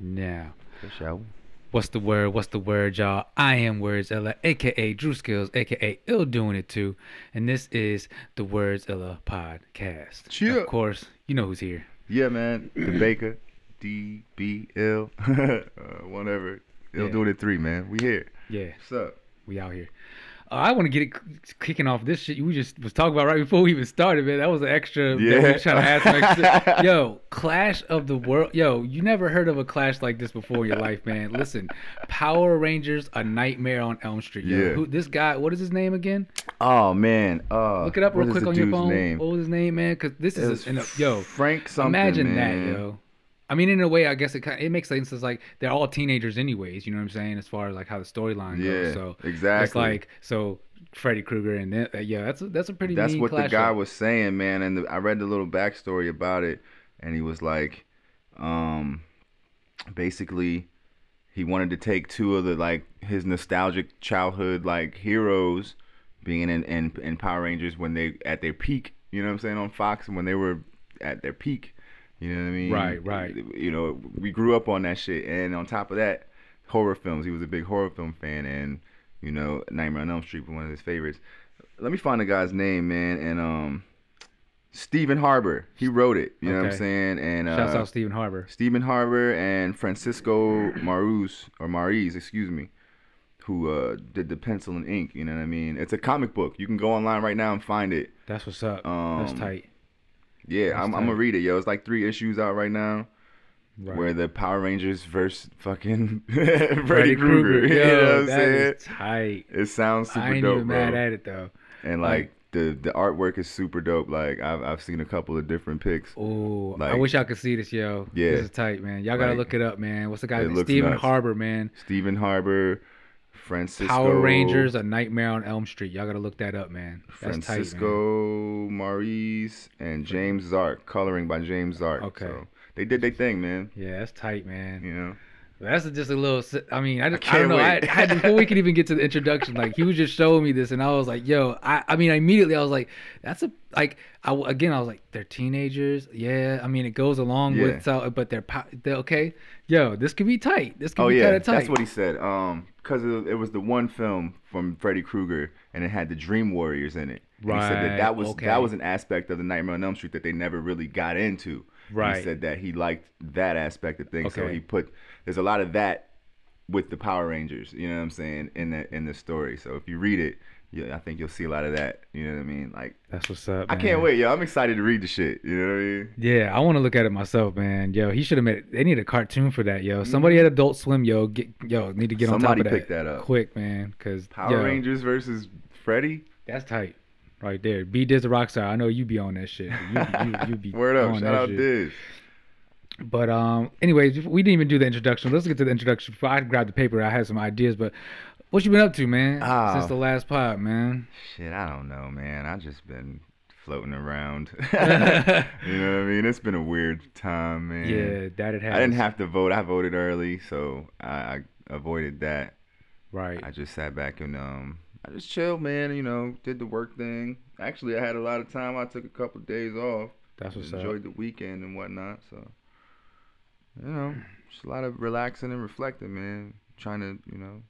Now, For sure. what's the word? What's the word, y'all? I am Werds Illah, aka Drew Skills, aka Ill Doing It Too, and this is the Werds Illah podcast. Cheer. Of course, you know who's here. Yeah, man. The Baker, D B L, uh, whatever. Ill Yeah. doing it three, man. We here. Yeah, What's up? we out here. I want to get it kicking off this shit we just was talking about right before we even started, man. That was an extra. we Yeah. trying to some extra. Yo, Clash of the World. Yo, you never heard of a clash like this before in your life, man. Listen, Power Rangers: A Nightmare on Elm Street. Yo. Yeah. Who, this guy, what is his name again? Oh man. Uh, Look it up real quick on your phone. Name? What was his name, man? Because this It is was a, in a, yo. Frank something. Imagine man. that, yo. I mean, in a way, I guess it kind it makes sense. It's like they're all teenagers, anyways. You know what I'm saying? As far as like how the storyline Yeah, goes. So exactly. it's like so Freddy Krueger and then, uh, yeah, that's a, that's a pretty. That's what the guy up. was saying, man. And the, I read the little backstory about it, and he was like, um, basically, he wanted to take two of the like his nostalgic childhood like heroes, being in in, in Power Rangers when they at their peak. You know what I'm saying on Fox and when they were at their peak. You know what I mean? Right, right. You know, we grew up on that shit, and on top of that, horror films. He was a big horror film fan, and you know, Nightmare on Elm Street was one of his favorites. Let me find the guy's name, man, and um, Stephen Harbor. He wrote it. You know what I'm saying? And uh, Shouts out Stephen Harbor. Stephen Harbor and Francisco Maruz or Mariz, excuse me, who uh, did the pencil and ink. You know what I mean? It's a comic book. You can go online right now and find it. That's what's up. Um, that's tight. Yeah, That's I'm, I'm gonna read it, yo. It's like three issues out right now. Right. Where the Power Rangers versus fucking Freddy Freddy Krueger. You know what I'm that saying? is tight. It sounds super I ain't dope, even bro. mad at it though. and Like- like the the artwork is super dope. Like I've I've seen a couple of different pics. Oh, I wish y'all could see this, yo. Yeah. This is tight, man. Y'all gotta Like, look it up, man. What's the guy? it name? looks Stephen nuts. Harbor, man. Stephen Harbor, Francisco Power Rangers, A Nightmare on Elm Street. Y'all gotta look that up, man. That's tight, man. Francisco Maurice and James Zark, coloring by James Zark. Okay. So they did their thing, man. Yeah, that's tight, man. You know. That's just a little. I mean, I, just, I, can't don't know. I. I had, before we could even get to the introduction, like he was just showing me this, and I was like, "Yo," I, I mean, immediately I was like, "That's a like." I again, I was like, "They're teenagers." Yeah, I mean, it goes along Yeah. with so, but they're, they're okay. Yo, this could be tight. This could Oh be yeah, kind of tight. that's what he said. Um, because it, was the one film from Freddy Krueger, and it had the Dream Warriors in it. And He said Right, that that was okay. that was an aspect of the Nightmare on Elm Street that they never really got into. Right. He said that he liked that aspect of things, so he put there's a lot of that with the Power Rangers. You know what I'm saying in the in the story. So if you read it, yeah, I think you'll see a lot of that. You know what I mean? Like That's what's up. I man. can't wait, yo. I'm excited to read the shit. You know what I mean? Yeah, I want to look at it myself, man. Yo, he should have made. They need a cartoon for that, yo. Somebody at Adult Swim, yo, get, yo, need to get Mm-hmm. Somebody on top of that. Somebody pick that up. quick, man. Cause Power yo, Rangers versus Freddy. That's tight, right there. B Diz the Rockstar. I know you be on that shit. You, you, you be Word up! Shout out shit. Diz. But um, anyways, we didn't even do the introduction. Let's get to the introduction. Before I grabbed the paper, I had some ideas. But what you been up to, man? Ah. Since the last pod, man. Shit, I don't know, man. I just been floating around. you know what I mean? It's been a weird time, man. Yeah, that it has. I didn't have to vote. I voted early, so I, I avoided that. Right. I just sat back and um, I just chilled, man. You know, did the work thing. Actually, I had a lot of time. I took a couple days off. That's what's up. enjoyed the weekend and whatnot. So, you know, just a lot of relaxing and reflecting, man. Trying to, you know,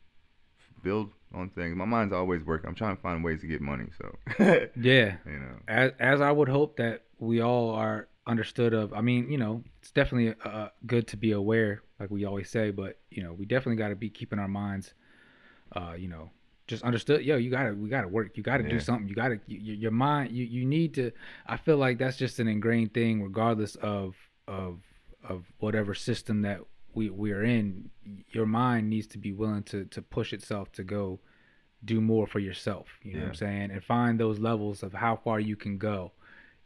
build on things. My mind's always working. I'm trying to find ways to get money. So, Yeah. you know, as as I would hope that we all are understood of. I mean, you know, it's definitely uh, good to be aware, like we always say, but you know, we definitely got to be keeping our minds, uh, you know, just understood. Yo, you gotta, we gotta work. You gotta do something. You gotta, you, you- your mind. You you need to. I feel like that's just an ingrained thing, regardless of of of whatever system that we we are in. Your mind needs to be willing to to push itself to go do more for yourself. You know what I'm saying? And find those levels of how far you can go.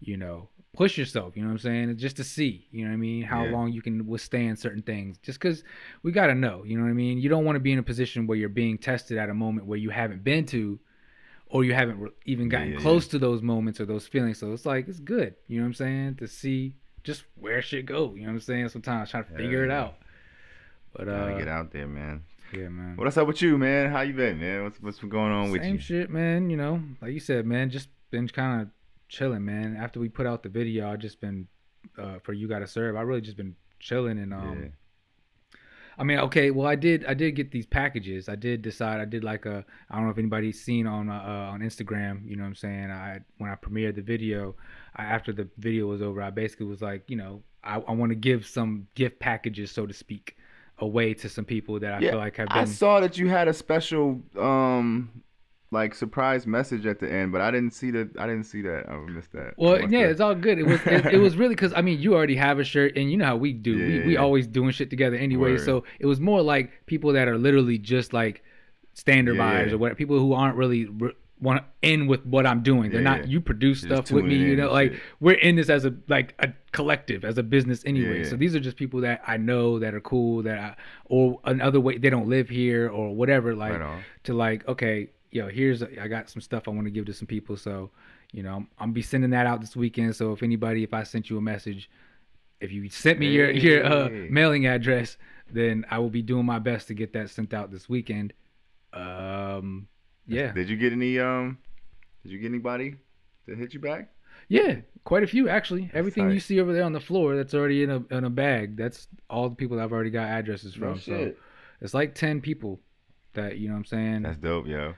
You know, push yourself. You know what I'm saying? Just to see. You know what I mean? How Yeah. long you can withstand certain things. Just because we got to know. You know what I mean? You don't want to be in a position where you're being tested at a moment where you haven't been to. Or you haven't even gotten yeah, close to those moments or those feelings. So it's like, it's good. You know what I'm saying? To see just where shit go. You know what I'm saying? Sometimes trying to figure it Yeah. out. But gotta uh, get out there, man. yeah, man. What's up with you, man? How you been, man? What's what's been going on with you? Same shit, man. You know, like you said, man, just been kind of chilling, man. After we put out the video, I just been uh, for you got to serve. I really just been chilling and um, I mean, okay, well, I did, I did get these packages. I did decide, I did like a, I don't know if anybody's seen on uh, uh, on Instagram. You know what I'm saying? I when I premiered the video, I, after the video was over, I basically was like, you know, I, I want to give some gift packages, so to speak, away to some people that I Yeah, feel like have been. I saw that you had a special um like surprise message at the end, but I didn't see that. I didn't see that. I missed that. Well, yeah, have- it's all good. It was it, it was really because I mean you already have a shirt, and you know how we do. Yeah, we we always doing shit together anyway. Word. So it was more like people that are literally just like standard Yeah, buyers yeah. or what people who aren't really re- want in with what I'm doing. They're not. You produce stuff with me. You know, like shit. we're in this as a like a collective, as a business anyway. So these are just people that I know that are cool that I or another way they don't live here or whatever. Like Right to like okay yo here's I got some stuff I want to give to some people so you know I'm, I'm be sending that out this weekend so if anybody if I sent you a message if you sent me your your uh, mailing address then I will be doing my best to get that sent out this weekend um yeah Did you get any um? Did you get anybody to hit you back? yeah quite a few actually everything you see over there on the floor that's already in a in a bag that's all the people that I've already got addresses No from so shit. it's like 10 people that you know what I'm saying That's dope, yo.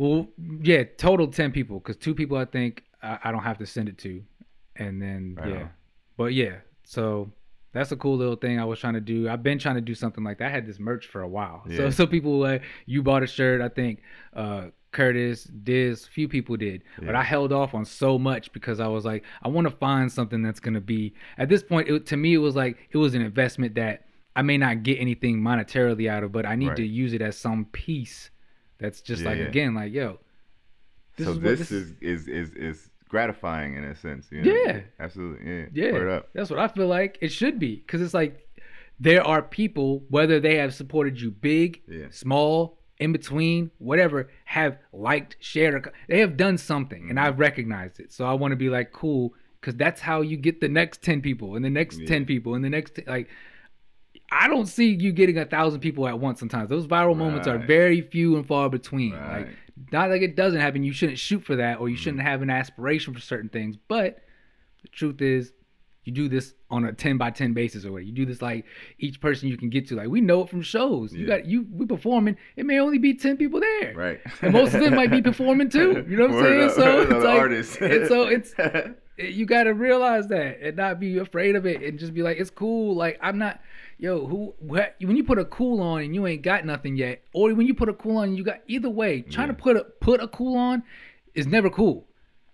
Well, yeah, total ten people because two people I think I, I don't have to send it to, and then Right yeah, on. but yeah, so that's a cool little thing I was trying to do. I've been trying to do something like that. I had this merch for a while, so Yeah. so people like you bought a shirt. I think uh, Curtis, Diz, few people did, but I held off on so much because I was like, I want to find something that's gonna be at this point. It, to me, it was like it was an investment that I may not get anything monetarily out of, but I need Right. to use it as some piece. That's just like Yeah. again, like yo, this so is this, this is, is is is gratifying in a sense. You know? Yeah. absolutely. Yeah, Yeah, that's what I feel like it should be. Because it's like there are people, whether they have supported you big, Yeah. small, in between, whatever, have liked, shared, or, they have done something, and Mm-hmm. I've recognized it. So I want to be like, cool, because that's how you get the next ten people, and the next Yeah. ten people, and the next like. I don't see you getting a thousand people at once. Sometimes those viral moments are very few and far between. Like, Right. Mm-hmm. not like it doesn't happen. You shouldn't shoot for that, or you shouldn't have an aspiration for certain things. But the truth is, you do this on a ten by ten basis, or what? You do this like each person you can get to. Like we know it from shows. You Yeah. got you we performing. It may only be ten people there, Right. and most of them might be performing too. You know what I'm saying? up. So it's like, artist. it's so it's you got to realize that and not be afraid of it and just be like it's cool like i'm not yo who what, when you put a cool on and you ain't got nothing yet or when you put a cool on and you got either way trying to put a put a cool on is never cool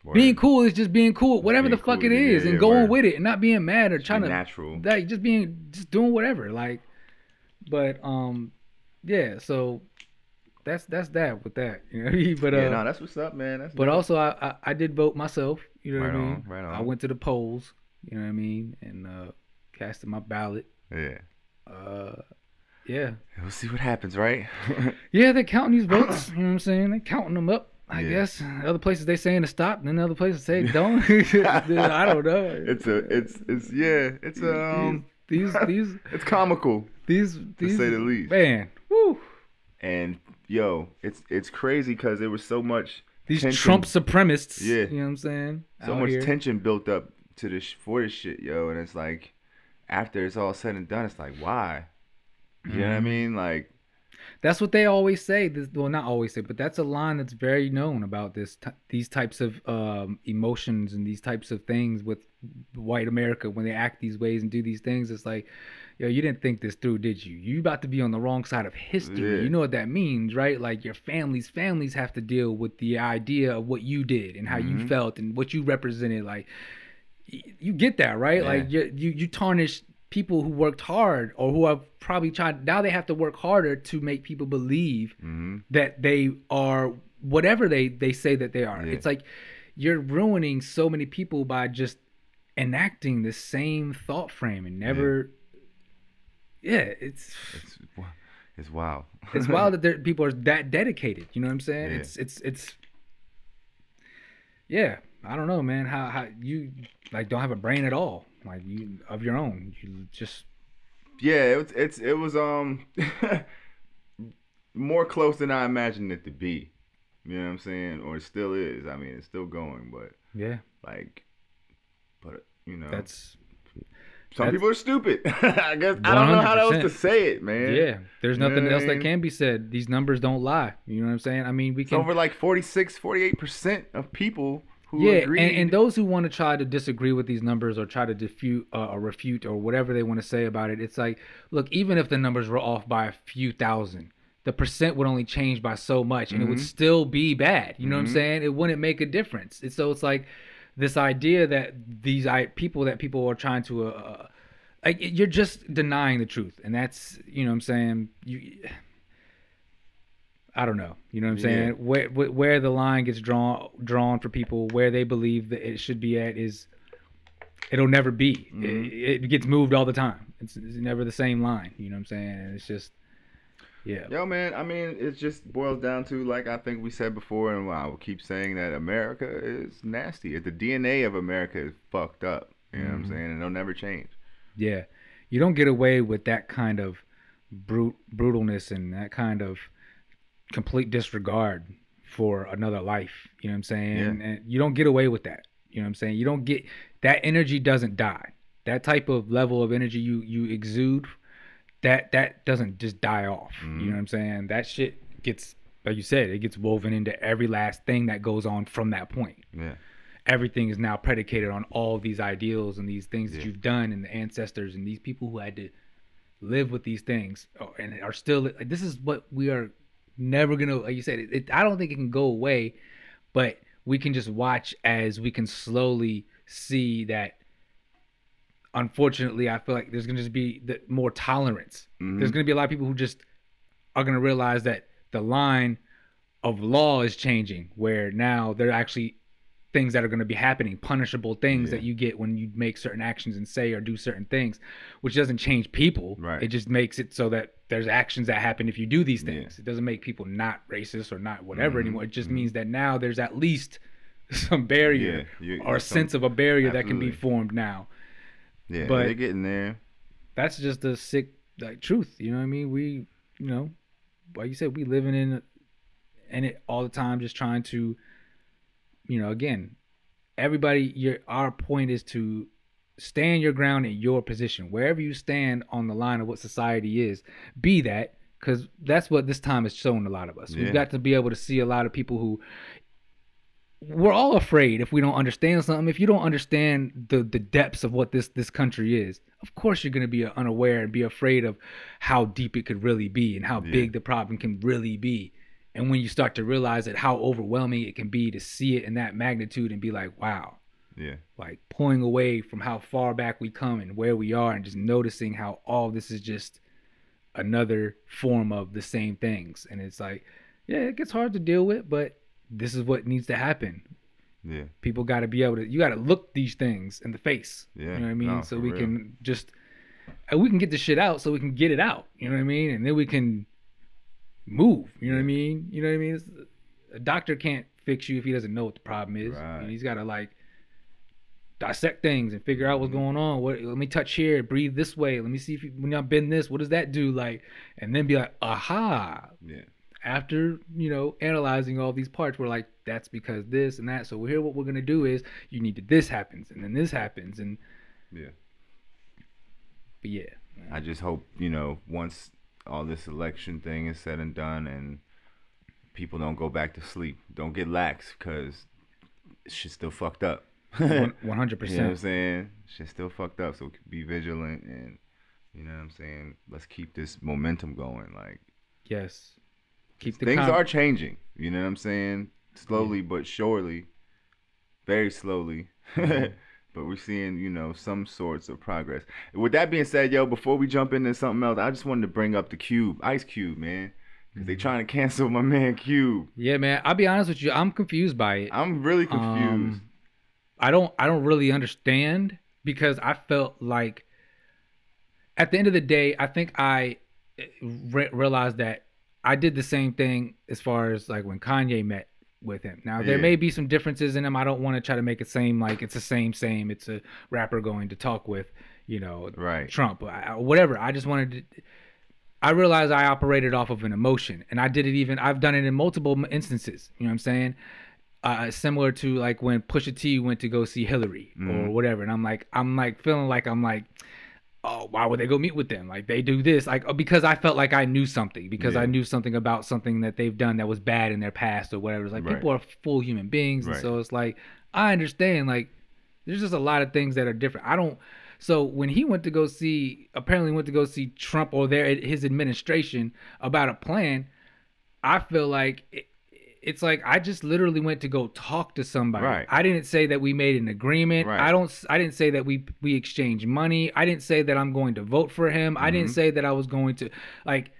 Word. being cool is just being cool whatever being the fuck cool, it yeah, and going word. with it and not being mad or Be trying to natural. like just being just doing whatever like but um yeah so that's that's that with that you know what I mean? but uh yeah, no, that's what's up, man. That's but dope. also, I, I I did vote myself. You know Right what I mean? on, right I went to the polls. You know what I mean? And uh, casted my ballot. yeah. Uh, yeah, We'll see what happens, right? yeah. They're counting these votes. you know what I'm saying? They're counting them up. I Yeah. guess other places they saying to stop, and then other places say don't. I don't know. it's a, it's, it's, yeah, it's um, these these it's comical these these say the least. Man, woo. and yo, it's, it's crazy because there was so much, These tension- Trump supremacists. Yeah. You know what I'm saying? so much here. tension built up to this for this shit, yo, and it's like, after it's all said and done, it's like, why? You know what I Mhm. mean? Like, That's what they always say. This, well, not always say, but that's a line that's very known about this. T- these types of um, emotions and these types of things with white America when they act these ways and do these things. It's like, yo, you didn't think this through, did you? You about to be on the wrong side of history. Yeah. You know what that means, right? Like your families, families have to deal with the idea of what you did and how you Mhm. felt and what you represented. Like, you get that, right? Yeah. Like you, you, you tarnish people who worked hard or who have probably tried now they have to work harder to make people believe hmm that they are whatever they they say that they are Yeah. it's like you're ruining so many people by just enacting the same thought frame and never yeah, it's it's, it's wild. it's wild that there, people are that dedicated you know what i'm saying Yeah. it's it's it's yeah i don't know man how how you like don't have a brain at all like you of your own you just Yeah, it was, it's it was um more close than I imagined it to be. You know what I'm saying? Or it still is. I mean, it's still going, but yeah like, but you know, that's Some That's- people are stupid. I guess I don't know how else to say it, man. Yeah, there's You know nothing I else that can be said. These numbers don't lie. You know what I'm saying? I mean, we It's can over like 46, 48 percent of people who yeah, agree. and, and those who want to try to disagree with these numbers or try to defute uh, or refute or whatever they want to say about it, it's like, look, even if the numbers were off by a few thousand, the percent would only change by so much, and it would Mhm. still be bad. You know what I'm Mhm. saying? It wouldn't make a difference. And so it's like this idea that these I, people that people are trying to, uh, like, you're just denying the truth, and that's you know what I'm saying. You. I don't know. You know what I'm saying? Yeah. Where, where the line gets drawn drawn for people, where they believe that it should be at is it'll never be. Mhm. It, it gets moved all the time. It's, it's never the same line. You know what I'm saying? And it's just yeah. Yo, man, I mean, it just boils down to, like I think we said before, and I will keep saying that America is nasty. The DNA of America is fucked up. You know what I'm Mhm. saying? And it'll never change. Yeah. You don't get away with that kind of brute brutalness and that kind of complete disregard for another life. You know what I'm saying? Yeah. And, you don't get away with that. You know what I'm saying? You don't get that energy doesn't die. That type of level of energy you you exude, that that doesn't just die off. You Mhm. know what I'm saying? That shit gets like you said, it gets woven into every last thing that goes on from that point Yeah. everything is now predicated on all these ideals and these things that you've done and the ancestors and these people who had to live with these things oh, and are still like this is what we are never gonna like you said it, it, i don't think it can go away but we can just watch as we can slowly see that unfortunately i feel like there's gonna just be the, more tolerance Mhm. there's gonna be a lot of people who just are gonna realize that the line of law is changing where now they're actually things that are going to be happening punishable things Yeah. that you get when you make certain actions and say or do certain things which doesn't change people Right. it just makes it so that there's actions that happen if you do these Yeah. things it doesn't make people not racist or not whatever Mhm, anymore it just mhm. means that now there's at least some barrier Yeah, you- or a some- sense of a barrier that can be formed now Yeah, but- they're getting there. that's just the sick like truth you know what i mean we you know like you said we living in in it all the time just trying to you know again everybody your our point is to stand your ground in your position wherever you stand on the line of what society is be that because that's what this time has shown a lot of us Yeah. we've got to be able to see a lot of people who we're all afraid if we don't understand something if you don't understand the the depths of what this this country is of course you're going to be unaware and be afraid of how deep it could really be and how Yeah. big the problem can really be and when you start to realize it how overwhelming it can be to see it in that magnitude and be like wow Yeah. like pulling away from how far back we come and where we are and just noticing how all this is just another form of the same things and it's like yeah it gets hard to deal with but this is what needs to happen Yeah. people got to be able to you got to look these things in the face Yeah. you know what i mean No, so we real. can just and we can get the shit out so we can get it out you know what i mean and then we can move. You know what i mean? You know what i mean? It's- a doctor can't fix you if he doesn't know what the problem is. Right. And he's got to like dissect things and figure out what's Mhm. going on. What let me touch here breathe this way. Let me see if you, when i bend this what does that do? Like and then be like aha. Yeah. after you know analyzing all these parts we're like that's because this and that. So here what we're going to do is you need to this happens and then this happens and Yeah. but yeah. I just hope you know once all this election thing is said and done, and people don't go back to sleep, don't get lax, cause shit's still fucked up. 100% You know what I'm saying? Shit's still fucked up, so be vigilant and you know what I'm saying. Let's keep this momentum going. Like yes keep the things com- are changing. You know what I'm saying? Slowly but surely, very slowly. But we're seeing, you know, some sorts of progress. With that being said, yo, before we jump into something else, I just wanted to bring up the Cube, Ice Cube, man, because they Mhm. trying to cancel my man Cube. yeah man i'll be honest with you i'm confused by it I'm really confused. Um, I don't I don't really understand because I felt like at the end of the day, I think I eh, re- realized that I did the same thing as far as like when Kanye met with him. Now there Yeah. may be some differences in him. I don't want to try to make it seem like it's the same same. It's a rapper going to talk with, you know, right. Trump, whatever. I just wanted to. I realized I operated off of an emotion, and I did it even. I've done it in multiple instances. You know what I'm saying? Uh, similar to like when Pusha T went to go see Hillary or Mhm. whatever, and I'm like, I'm like feeling like I'm like, oh, why would they go meet with them? Like they do this, like oh, because I felt like I knew something, because I knew something about something that they've done that was bad in their past or whatever. It's like Right. people are full human beings, and so it's like I understand. Like there's just a lot of things that are different. I don't. So when he went to go see, apparently went to go see Trump or their his administration about a plan, I feel like it, it's like I just literally went to go talk to somebody. Right. I didn't say that we made an agreement. Right. I don't. I didn't say that we we exchanged money. I didn't say that I'm going to vote for him. I didn't Mhm. say that I was going to like.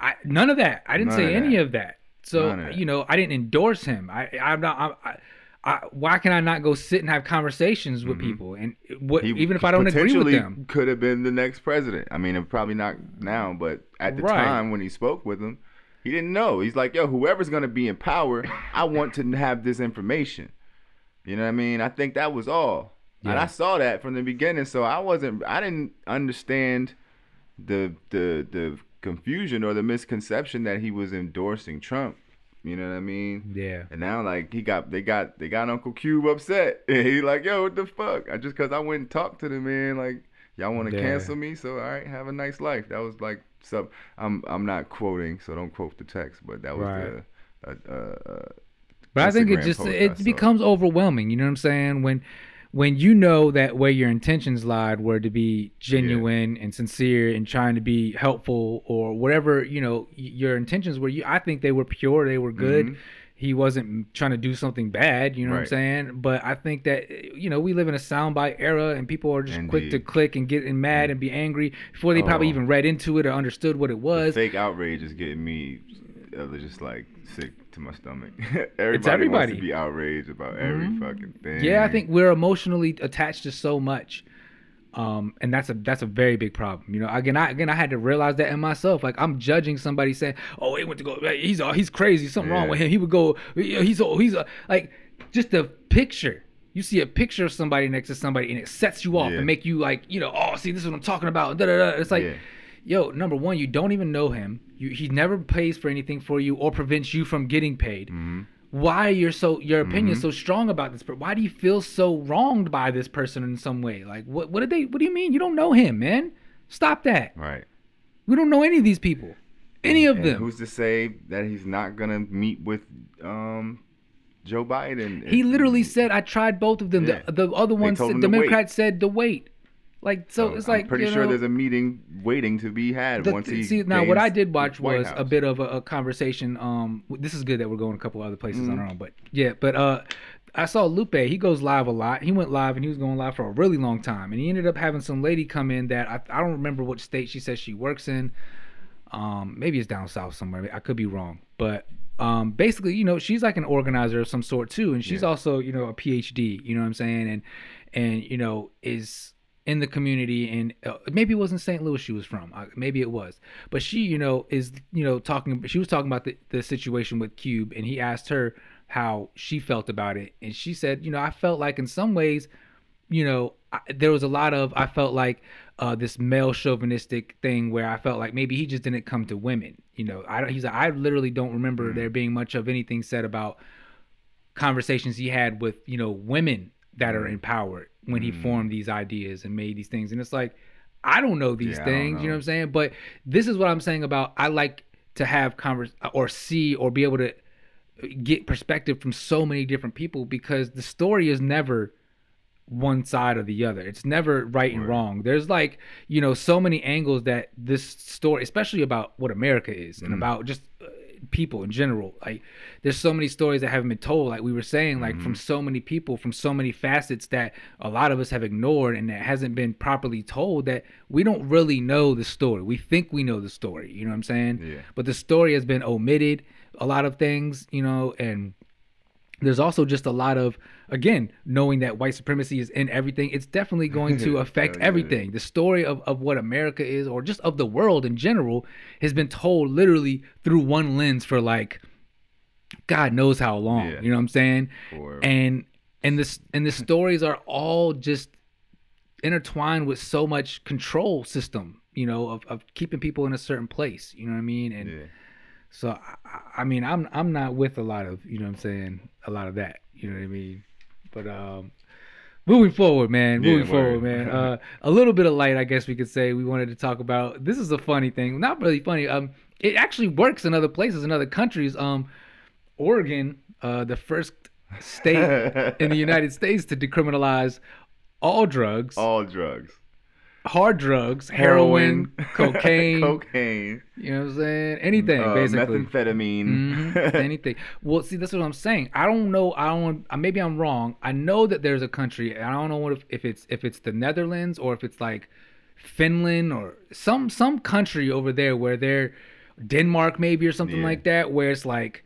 I, none of that. I didn't None say of any of that. So of that. you know, I didn't endorse him. I I'm not. I, I, I, why can I not go sit and have conversations with Mhm. people and what He even if I don't agree with them? Could have been the next president. I mean, probably not now, but at the Right. time when he spoke with him, he didn't know. He's like, yo, whoever's gonna be in power, I want to have this information. You know what I mean? I think that was all. And I saw that from the beginning, so I wasn't I didn't understand the the the confusion or the misconception that he was endorsing Trump. You know what I mean? Yeah. And now like he got they got they got Uncle Cube upset. And he like, yo, what the fuck? I just cause I went and talked to the man, like, y'all wanna Yeah. cancel me, so all right, have a nice life. That was like sub I'm I'm not quoting, so don't quote the text, but that was Right. the uh, uh, uh, But I think it just it becomes overwhelming. You know what I'm saying? When when you know that where your intentions lied were to be genuine and sincere and trying to be helpful or whatever you know your intentions were. You I think they were pure. They were good. Mhm. He wasn't trying to do something bad. You know what I'm saying? But I think that you know we live in a soundbite era and people are just quick to click and get mad and be angry before they probably Oh. even read into it or understood what it the was. fake outrage is getting me uh, just like sick to my stomach. everybody, wants everybody. to be outraged about every Mhm. fucking thing. Yeah, I think we're emotionally attached to so much, um, and that's a that's a very big problem. You know, again, I again I had to realize that in myself. Like I'm judging somebody saying, "Oh, he went to go. He's uh, he's crazy. Something wrong with him. He would go. He's uh, he's uh, like just a picture." You see a picture of somebody next to somebody, and it sets you off Yeah. and make you like, you know, oh, see, this is what I'm talking about. Da, da, da. It's like, Yeah. yo, number one, you don't even know him. You, he never pays for anything for you or prevents you from getting paid Mhm. Why you're so your opinion Mhm. so strong about this per- why do you feel so wronged by this person in some way like what what did they what do you mean you don't know him man stop that Right. we don't know any of these people any of And them Who's to say that he's not gonna meet with um Joe Biden? he literally said i tried both of them Yeah. the, the other one said him to wait. democrats said to wait like so, it's like I'm pretty you sure know, there's a meeting waiting to be had the- once he. see now what I did watch was House. a bit of a, a conversation. Um, this is good that we're going a couple other places on Mhm. our own, but yeah, but uh, I saw Lupe. He goes live a lot. He went live and he was going live for a really long time, and he ended up having some lady come in that I, I don't remember what state she says she works in. Um, maybe it's down south somewhere. I could be wrong, but um, basically, you know, she's like an organizer of some sort too, and she's Yeah. also, you know, a PhD. You know what I'm saying? And and you know is in the community and uh, maybe it wasn't St. Louis she was from. Uh, maybe it was, but she, you know, is you know talking. She was talking about the the situation with Cube, and he asked her how she felt about it, and she said, you know, I felt like in some ways you know, I, there was a lot of I felt like uh, this male chauvinistic thing where I felt like maybe he just didn't come to women. You know, I don't. He's like, I literally don't remember Mm. there being much of anything said about conversations he had with you know women that are Mm. in power when he Mm. formed these ideas and made these things. And it's like, I don't know these Yeah, things. You know know. what I'm saying? But this is what I'm saying about I like to have convers or see or be able to get perspective from so many different people because the story is never one side or the other. It's never right and Right. wrong. There's like, you know, so many angles that this story, especially about what America is and Mhm. about just uh, people in general. Like there's so many stories that haven't been told like we were saying like from Mhm. so many people from so many facets that a lot of us have ignored and that hasn't been properly told that we don't really know the story. We think we know the story, you know what I'm saying? Yeah. But the story has been omitted a lot of things, you know, and there's also just a lot of again knowing that white supremacy is in everything it's definitely going to affect everything the story of, of what america is or just of the world in general has been told literally through one lens for like god knows how long Yeah. you know what i'm saying Or and and this and the stories are all just intertwined with so much control system you know of, of keeping people in a certain place you know what i mean and yeah. So I, mean, I'm I'm not with a lot of you know what I'm saying a lot of that. You know what I mean? But um, moving forward, man. Yeah, Moving forward, man. Uh, a little bit of light, I guess we could say. We wanted to talk about. This is a funny thing. Not really funny. Um, it actually works in other places, in other countries. Um, Oregon, uh, the first state in the United States to decriminalize all drugs, All drugs. Hard drugs, heroin, cocaine. cocaine, You know what I'm saying? Anything, uh, basically. methamphetamine. Mhm, anything. Well, see, that's what I'm saying. I don't know. I don't. uh, Maybe I'm wrong. I know that there's a country. I don't know what if, if it's if it's the Netherlands or if it's like Finland or some some country over there where they're Denmark maybe or something Yeah. like that where it's like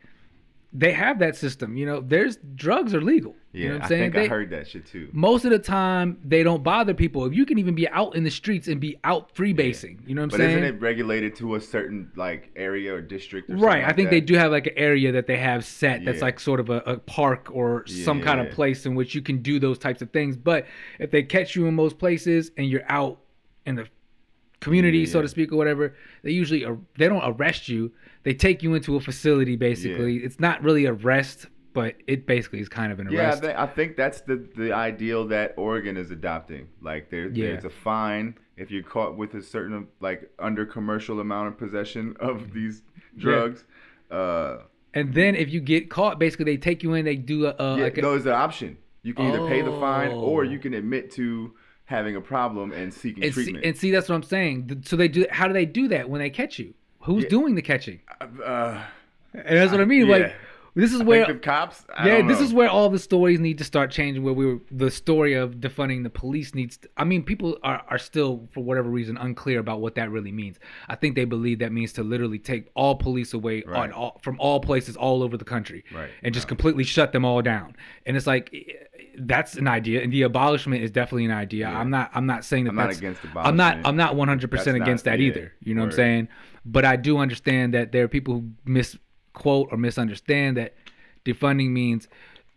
they have that system. You know, there's drugs are legal. Yeah, you know what I'm I saying? think They- I heard that shit too. most of the time they don't bother people. If you can even be out in the streets and be out freebasing, you know what I'm But saying? But isn't it regulated to a certain like area or district? Or Right. I like think they do have like an area that they have set that's Yeah. like sort of a, a park or some kind of place in which you can do those types of things. But if they catch you in most places and you're out in the community, Yeah, so to speak, or whatever, they usually they don't arrest you. They take you into a facility. Basically, it's not really arrest, but it basically is kind of an Yeah, I, arrest. thi- I think that's the the ideal that Oregon is adopting. Like there, Yeah. there's a fine if you're caught with a certain like under commercial amount of possession of these drugs. Uh, and then if you get caught, basically they take you in. They do a, a yeah, like a, no, it's an option. You can either pay the fine or Oh. you can admit to having a problem and seeking and see, treatment. and see that's what I'm saying. So they do. How do they do that when they catch you? Who's doing the catching? uh, And that's what I mean. yeah. Like this is I where the cops. I yeah, this is where all the stories need to start changing. Where we were the story of defunding the police needs. To, I mean, people are are still for whatever reason unclear about what that really means. I think they believe that means to literally take all police away on Right. all from all places all over the country, Right. and just completely shut them all down. And it's like eh, that's an idea, and the abolishment is definitely an idea. Yeah. I'm not. I'm not saying that I'm not against I'm not. I'm not 100 percent That's not- against that yeah, either. You know what I'm saying? But I do understand that there are people who misquote or misunderstand that defunding means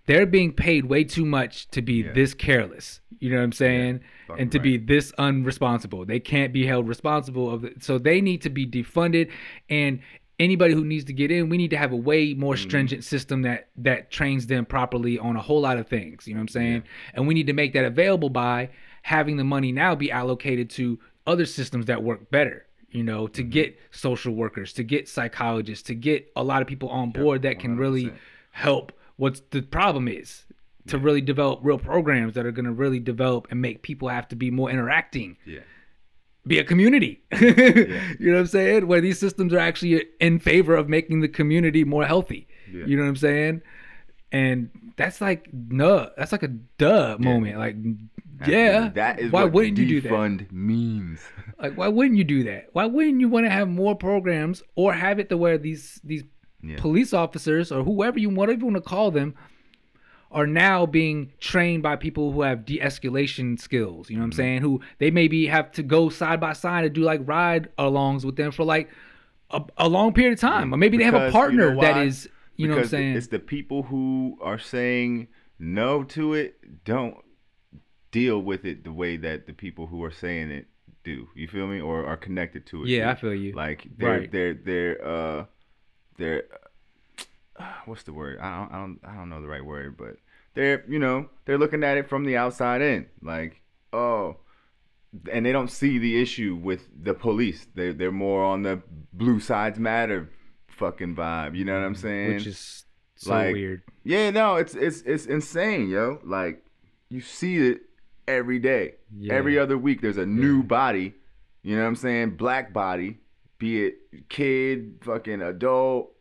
they're being paid way too much to be Yeah. this careless. You know what I'm saying? fucking and to be this unresponsible. They can't be held responsible of it. So they need to be defunded and anybody who needs to get in, we need to have a way more Mm-hmm. stringent system that that trains them properly on a whole lot of things. You know what I'm saying? And we need to make that available by having the money now be allocated to other systems that work better. You know, to Mm-hmm. get social workers, to get psychologists, to get a lot of people on board that can really 100%. help what's the problem is to really develop real programs that are going to really develop and make people have to be more interacting Yeah. be a community yeah. you know what i'm saying where these systems are actually in favor of making the community more healthy Yeah. you know what i'm saying and that's like no that's like a duh moment like yeah. That is why what wouldn't you do that? defund means. like why wouldn't you do that? Why wouldn't you want to have more programs or have it to where these these Yeah. police officers or whoever you whatever you want to call them are now being trained by people who have de-escalation skills you know what i'm Mm-hmm. saying? Who they maybe have to go side by side and do like ride alongs with them for like a, a long period of time. Or maybe they have a Because you partner know that is you know what i'm Because saying? It's the people who are saying no to it don't deal with it the way that the people who are saying it do. You feel me? Or are connected to it. Yeah, do. I feel you. Like they're Right. they're they're uh they're uh, what's the word? I don't I don't I don't know the right word, but they're you know they're looking at it from the outside in. Like oh. And they don't see the issue with the police. They they're more on the blue sides matter fucking vibe. You know what I'm saying? which is so like- weird Yeah, no, it's it's it's insane, yo. Like you see it every day. Yeah. Every other week there's a new body. You know what I'm saying? Black body, be it kid, fucking adult,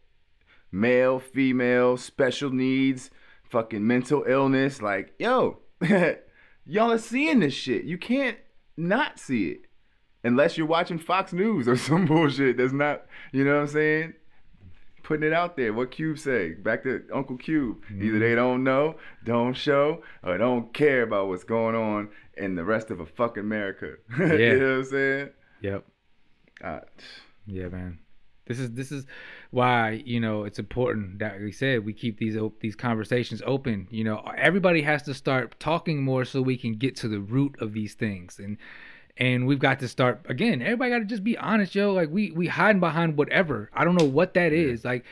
male, female, special needs, fucking mental illness. Like, yo, y'all are seeing this shit. You can't not see it. Unless you're watching Fox News or some bullshit that's not, you know what I'm saying? Putting it out there. What Cube say? Back to Uncle Cube. Either they don't know, don't show, or don't care about what's going on in the rest of a fucking America. Yeah. you know what I'm saying? yep Uh, Yeah, man. This is this is why you know it's important that we said we keep these op- these conversations open. You know, everybody has to start talking more so we can get to the root of these things, and and we've got to start again. Everybody got to just be honest, yo. Like we we hiding behind whatever. I don't know what that is. Like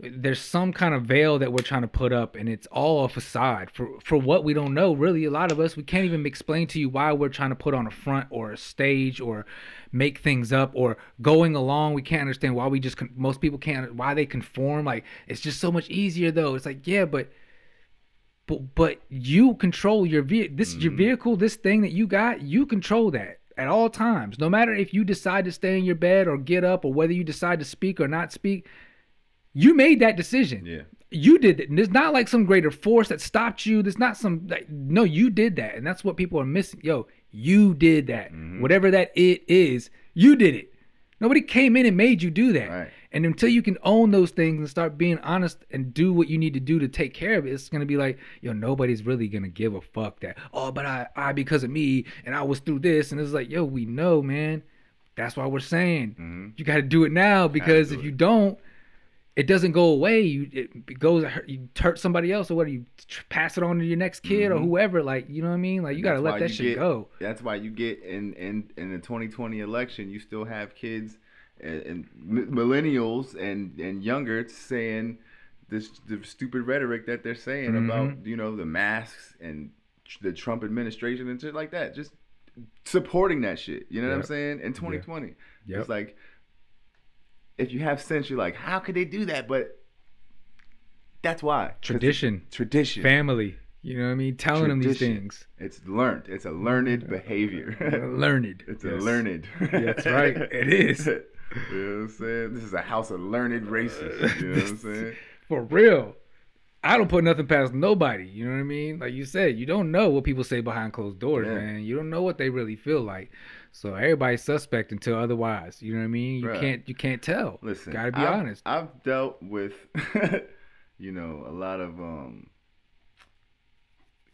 there's some kind of veil that we're trying to put up and it's all a facade for for what we don't know really a lot of us we can't even explain to you why we're trying to put on a front or a stage or make things up or going along we can't understand why we just con- most people can't why they conform like it's just so much easier though it's like yeah but but but you control your vehicle this is your vehicle this thing that you got you control that at all times no matter if you decide to stay in your bed or get up or whether you decide to speak or not speak you made that decision. Yeah. You did it. And there's not like some greater force that stopped you. There's not some like no, you did that. And that's what people are missing. Yo, you did that. Mm-hmm. Whatever that it is, you did it. Nobody came in and made you do that. Right. And until you can own those things and start being honest and do what you need to do to take care of it, it's gonna be like, yo, nobody's really gonna give a fuck that. Oh, but I, I because of me and I was through this, and it's like, yo, we know, man. That's why we're saying Mhm. you got to do it now because if it. you don't, it doesn't go away. You it goes you hurt somebody else or what? You pass it on to your next kid or Mhm. whoever. Like you know what I mean? Like you got to let that shit get- go. That's why you get in in in the 2020 election, you still have kids and, and millennials and and younger saying this the stupid rhetoric that they're saying Mm-hmm. about you know the masks and the Trump administration and shit like that. Just supporting that shit. You know what I'm saying? In 2020, Yep. it's like if you have sense, you're like, how could they do that? But that's why Tradition, tradition, family. You know what I mean? Telling them these things. It's learned. It's a learned behavior. Learned. It's Yes. a learned. That's right. It is. You know what I'm saying? This is a house of learned racists. You know what I'm saying? For real. I don't put nothing past nobody. You know what I mean? Like you said, you don't know what people say behind closed doors, Yeah. man. You don't know what they really feel like. So everybody's suspect until otherwise. You know what I mean? You Bruh. can't you can't tell. Listen, Gotta be I've, honest. I've dealt with, you know, a lot of um,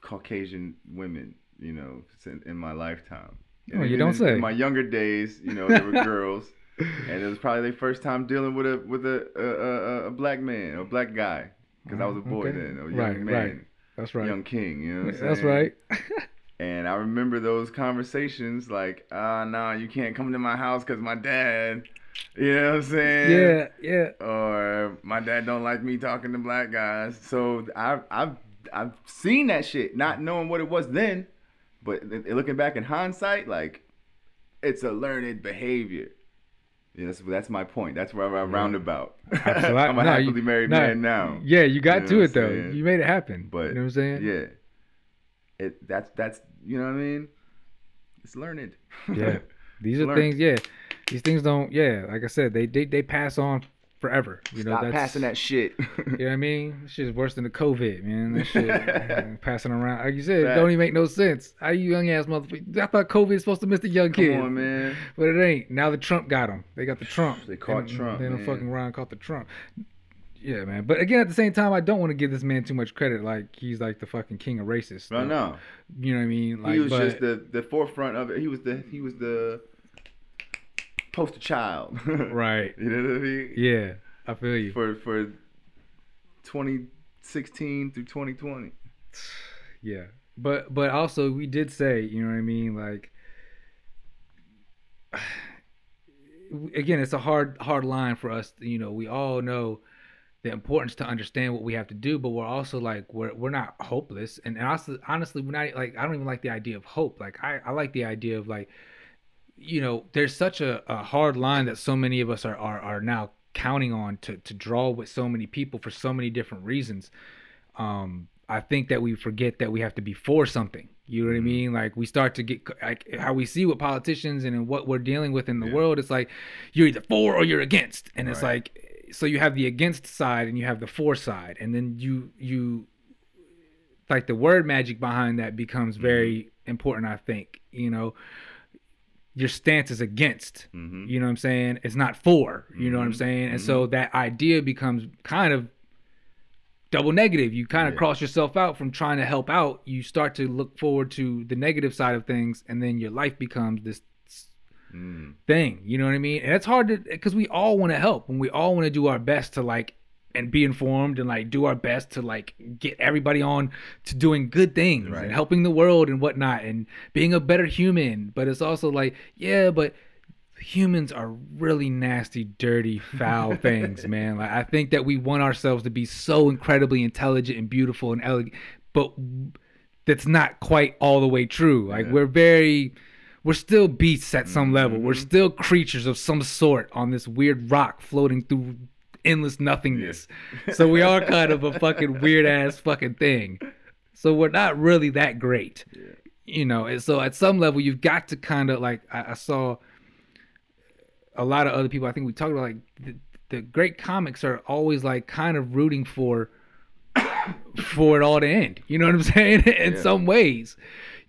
Caucasian women, you know, in my lifetime. Oh, you in- don't in, say. In my younger days, you know, there were girls, and it was probably their first time dealing with a with a a, a, a black man or black guy, because I was a boy Okay. then, a young Right, man, right. That's right. young king. You know what I'm saying? That's right. And I remember those conversations like, ah, no, you can't come to my house because my dad, you know what I'm saying? yeah, yeah. Or my dad don't like me talking to black guys. So I've, I've, I've seen that shit, not knowing what it was then. But in- in looking back in hindsight, like, it's a learned behavior. Yeah, that's, that's my point. That's where I'm roundabout. Absolutely. I'm a No, happily you- married no, man now. Yeah, you got You know to it though. saying? You made it happen. But you know what I'm saying? Yeah. It that's that's you know what I mean? It's learned. Yeah. These are Learned. things. Yeah, these things don't. Yeah, like I said, they they, they pass on forever. You know, Stop that's passing that shit. You know what I mean? That shit is worse than the COVID, man. That shit uh, passing around. Like you said, it don't even make no sense. How you young ass motherfucker? I thought COVID is supposed to miss the young Come kids. on, man. But it ain't. Now the Trump got them. They got the Trump. They caught They- Trump, They don't fucking around caught the Trump. Yeah, man. But again, at the same time, I don't want to give this man too much credit. Like he's like the fucking king of racists. No, no. You know what I mean? Like, he was but, just the the forefront of it. He was the he was the poster child. right. You know what I mean? Yeah, I feel you. For for 2016 through 2020. Yeah. But but also we did say, you know what I mean, like again, it's a hard hard line for us, you know, we all know the importance to understand what we have to do, but we're also like we're we're not hopeless. And also honestly, we're not like I don't even like the idea of hope. Like I I like the idea of like you know, there's such a, a hard line that so many of us are, are are now counting on to to draw with so many people for so many different reasons. Um, I think that we forget that we have to be for something. You know what I mean? Like we start to get like how we see with politicians and what we're dealing with in the Yeah. world. It's like you're either for or you're against, and it's like so you have the against side and you have the for side, and then you you like the word magic behind that becomes very important. I think you know your stance is against. hmm You know what I'm saying? It's not for. You know what I'm Mhm. saying? And so that idea becomes kind of double negative. You kind of Yeah. cross yourself out from trying to help out. You start to look forward to the negative side of things, and then your life becomes this Mm. thing. You know what I mean? And it's hard to because we all want to help and we all want to do our best to like and be informed and like do our best to like get everybody on to doing good things Right. and helping the world and whatnot and being a better human. But it's also like, yeah, but humans are really nasty, dirty, foul things, man. Like I think that we want ourselves to be so incredibly intelligent and beautiful and elegant, but that's not quite all the way true. Like Yeah. we're very we're still beasts at some level. We're Mhm. still creatures of some sort on this weird rock floating through endless nothingness. So we are kind of a fucking weird ass fucking thing. So we're not really that great. Yeah. You know, and so at some level you've got to kind of like I, I saw a lot of other people I think we talked about like the, the great comics are always like kind of rooting for for it all to end. You know what I'm saying? In Yeah. some ways.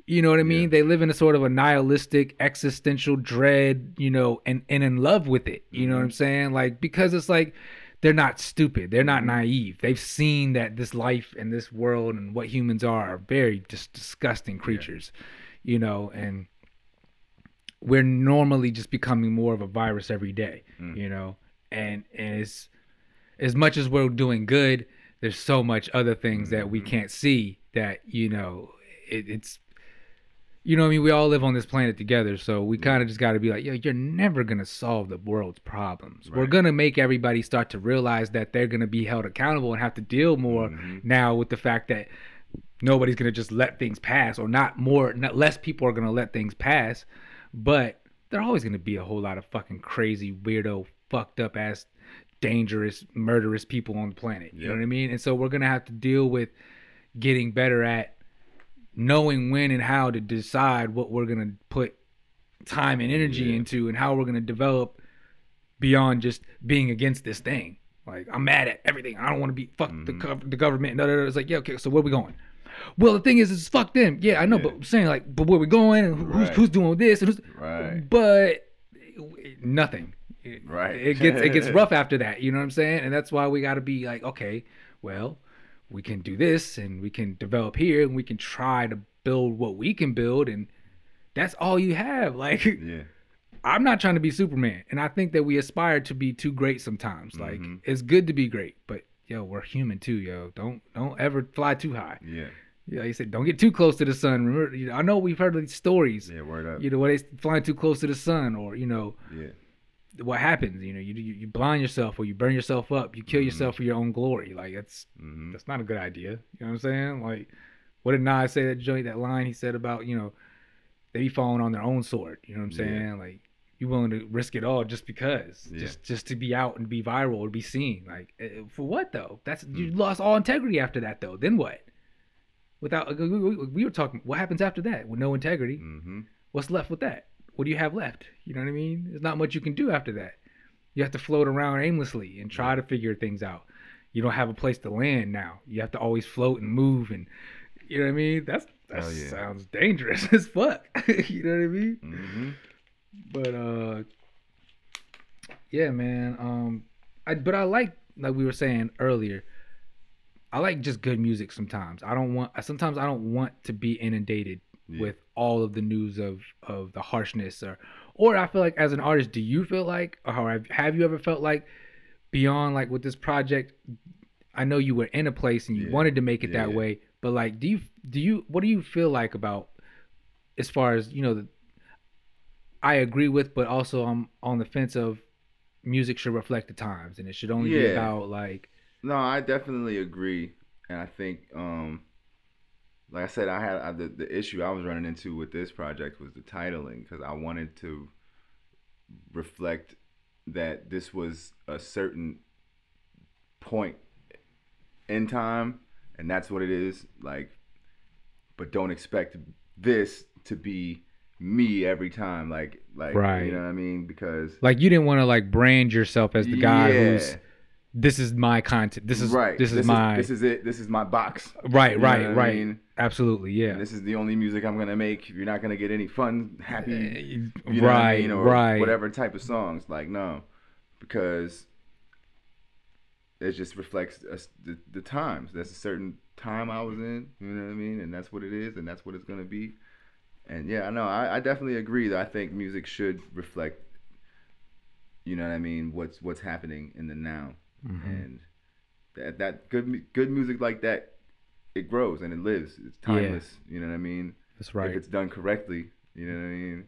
You know what I mean? Yeah. They live in a sort of a nihilistic, existential dread, you know, and, and in love with it. You know what Mm-hmm. I'm saying? Like, because it's like they're not stupid. They're not naive. They've seen that this life and this world and what humans are are very just disgusting creatures, you know, and we're normally just becoming more of a virus every day, Mm. you know, and, and it's as much as we're doing good, there's so much other things that we Mhm. can't see that, you know, it, it's, you know what I mean? We all live on this planet together, so we kind of just got to be like, yo, you're never going to solve the world's problems. We're going to make everybody start to realize that they're going to be held accountable and have to deal more Mhm. now with the fact that nobody's going to just let things pass or not more, not less people are going to let things pass, but there are always going to be a whole lot of fucking crazy, weirdo, fucked up ass, dangerous, murderous people on the planet. You know what I mean? And so we're going to have to deal with getting better at knowing when and how to decide what we're going to put time and energy Yeah. into and how we're going to develop beyond just being against this thing. Like I'm mad at everything. I don't want to be fuck the Mhm. gov- the government. No, no, no. It's like yeah, okay. So where we going? Well, the thing is, it's fuck them. Yeah, I know, Yeah. but I'm saying like, but where we going? And who's Right. who's doing this? And who's, Right. But nothing. It- Right. It gets it gets rough after that. You know what I'm saying? And that's why we got to be like, okay, well, we can do this and we can develop here and we can try to build what we can build and that's all you have. Like Yeah. I'm not trying to be Superman, and I think that we aspire to be too great sometimes. Like Mhm. it's good to be great, but yo, we're human too, yo. Don't don't ever fly too high. Yeah. Yeah, he said don't get too close to the sun. Remember, you know, I know we've heard these stories. Yeah. Word up. You know, where they flying too close to the sun, or you know Yeah. What happens. You know, you you, you blind yourself, or you burn yourself up. You kill Mhm. yourself for your own glory. Like that's hmm that's not a good idea. You know what I'm saying? Like, what did Nas say that joint, that line he said about, you know, they be falling on their own sword. You know what I'm Yeah. saying? Like, you willing to risk it all just because, Yeah. just just to be out and be viral or be seen. Like, eh, for what though? That's you Mm. lost all integrity after that though. Then what? Without we- we we were talking, what happens after that with no integrity? hmm What's left with that? What do you have left? You know what I mean? There's not much you can do after that. You have to float around aimlessly and try to figure things out. You don't have a place to land now. You have to always float and move and you know what I mean? That's that yeah. sounds dangerous as fuck. you know what I mean? hmm But uh yeah, man. Um I but I like like we were saying earlier, I like just good music sometimes. I don't want sometimes I don't want to be inundated Yeah. with all of the news of of the harshness or or I feel like as an artist, do you feel like or have, have you ever felt like beyond like with this project I know you were in a place and you Yeah. wanted to make it Yeah, that way, but like do you do you what do you feel like about as far as, you know, the I agree with, but also I'm on the fence of music should reflect the times and it should only be about like No, I definitely agree, and I think, um, like I said, I had I, the the issue I was running into with this project was the titling because I wanted to reflect that this was a certain point in time, and that's what it is. Like, but don't expect this to be me every time. Like, like Right. you know what I mean? Because like you didn't want to like brand yourself as the guy Yeah. who's this is my content. This is right. this is my this is it. This is my box. right, You know right, I right. mean? Absolutely, yeah. And this is the only music I'm gonna make. You're not gonna get any fun, happy, eh, you know right, I mean, or right. whatever type of songs. Like no, because it just reflects us, the the times. That's a certain time I was in. You know what I mean? And that's what it is, and that's what it's gonna be. And yeah, I know. I, I definitely agree that I think music should reflect. You know what I mean? What's what's happening in the now, Mhm. and that that good good music like that, it grows and it lives. It's Yeah. timeless. You know what I mean? That's right. If it's done correctly, you know what I mean.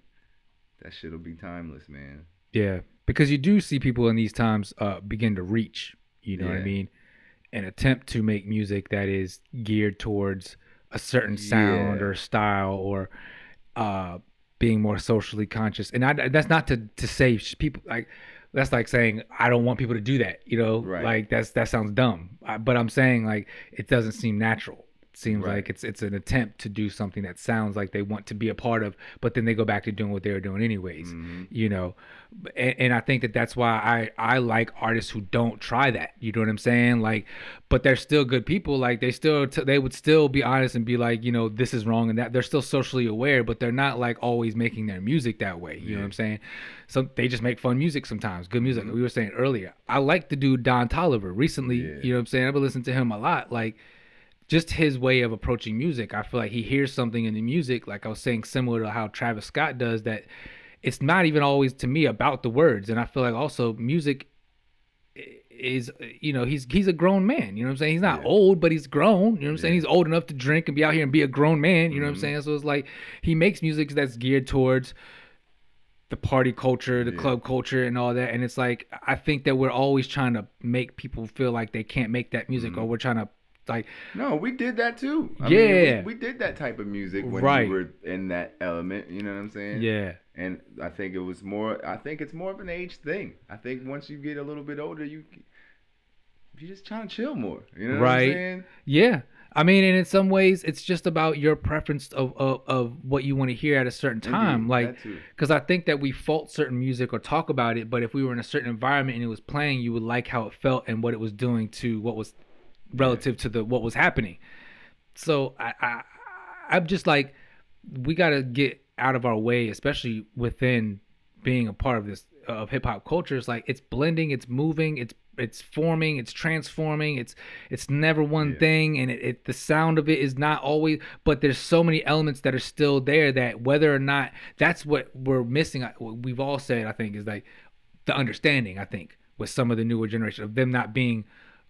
that shit'll be timeless, man. Yeah, because you do see people in these times uh, begin to reach. You know what I mean? An attempt to make music that is geared towards a certain sound Yeah. or style or uh, being more socially conscious. And I, that's not to to say people like that's like saying I don't want people to do that. You know, Right. like that's that sounds dumb. I, but I'm saying like it doesn't seem natural. Seems Right. like it's it's an attempt to do something that sounds like they want to be a part of, but then they go back to doing what they were doing anyways Mhm. you know? And, and i think that that's why i i like artists who don't try that you know what i'm saying? Like but they're still good people like they still t- they would still be honest and be like you know this is wrong and that they're still socially aware but they're not like always making their music that way you know what i'm saying? So they just make fun music sometimes good music we were saying earlier. I like the dude don toliver. Recently Yeah. you know what i'm saying? I've been listening to him a lot like just his way of approaching music. I feel like he hears something in the music, like I was saying, similar to how Travis Scott does, that it's not even always to me about the words. And I feel like also music is, you know, he's he's a grown man. You know what I'm saying? He's not Yeah. old, but he's grown. You know what I'm saying? Yeah. He's old enough to drink and be out here and be a grown man. You know what I'm Mhm. saying? So it's like he makes music that's geared towards the party culture, the Yeah. club culture, and all that. And it's like I think that we're always trying to make people feel like they can't make that music, or Mhm. we're trying to like No, we did that too. I Yeah. mean, we, we did that type of music when Right. we were in that element. You know what I'm saying? yeah. And I think it was more. I think it's more of an age thing. I think once you get a little bit older, you you just trying to chill more. You know what Right. I'm saying? Yeah. I mean, and in some ways, it's just about your preference of, of, of what you want to hear at a certain mm-hmm. time. Indeed, like, because I think that we fault certain music or talk about it, but if we were in a certain environment and it was playing, you would like how it felt and what it was doing to what was relative to the what was happening. So I, I I'm just like, we got to get out of our way, especially within being a part of this of hip hop culture. It's like it's blending, it's moving, it's it's forming, it's transforming. It's it's never one Yeah. thing, and it, it the sound of it is not always. But there's so many elements that are still there that whether or not that's what we're missing. What We've all said, I think, is like the understanding. I think with some of the newer generation of them not being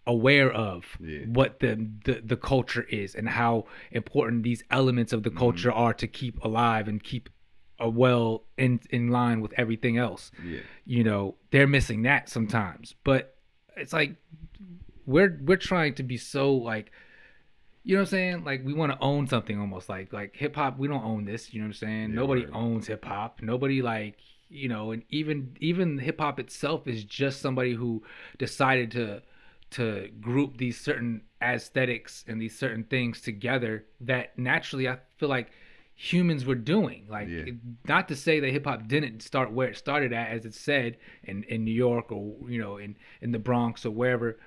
aware of Yeah. what the, the the culture is and how important these elements of the mm-hmm. culture are to keep alive and keep a well in in line with everything else Yeah. you know they're missing that sometimes but it's like we're we're trying to be so like you know what I'm saying? Like we want to own something almost like like hip hop. We don't own this. You know what I'm saying? Yeah, Nobody right. owns hip hop. Nobody like you know, and even even hip hop itself is just somebody who decided to to group these certain aesthetics and these certain things together that naturally I feel like humans were doing. Like Yeah. it- not to say that hip hop didn't start where it started at, as it said in in New York or you know in in the Bronx or wherever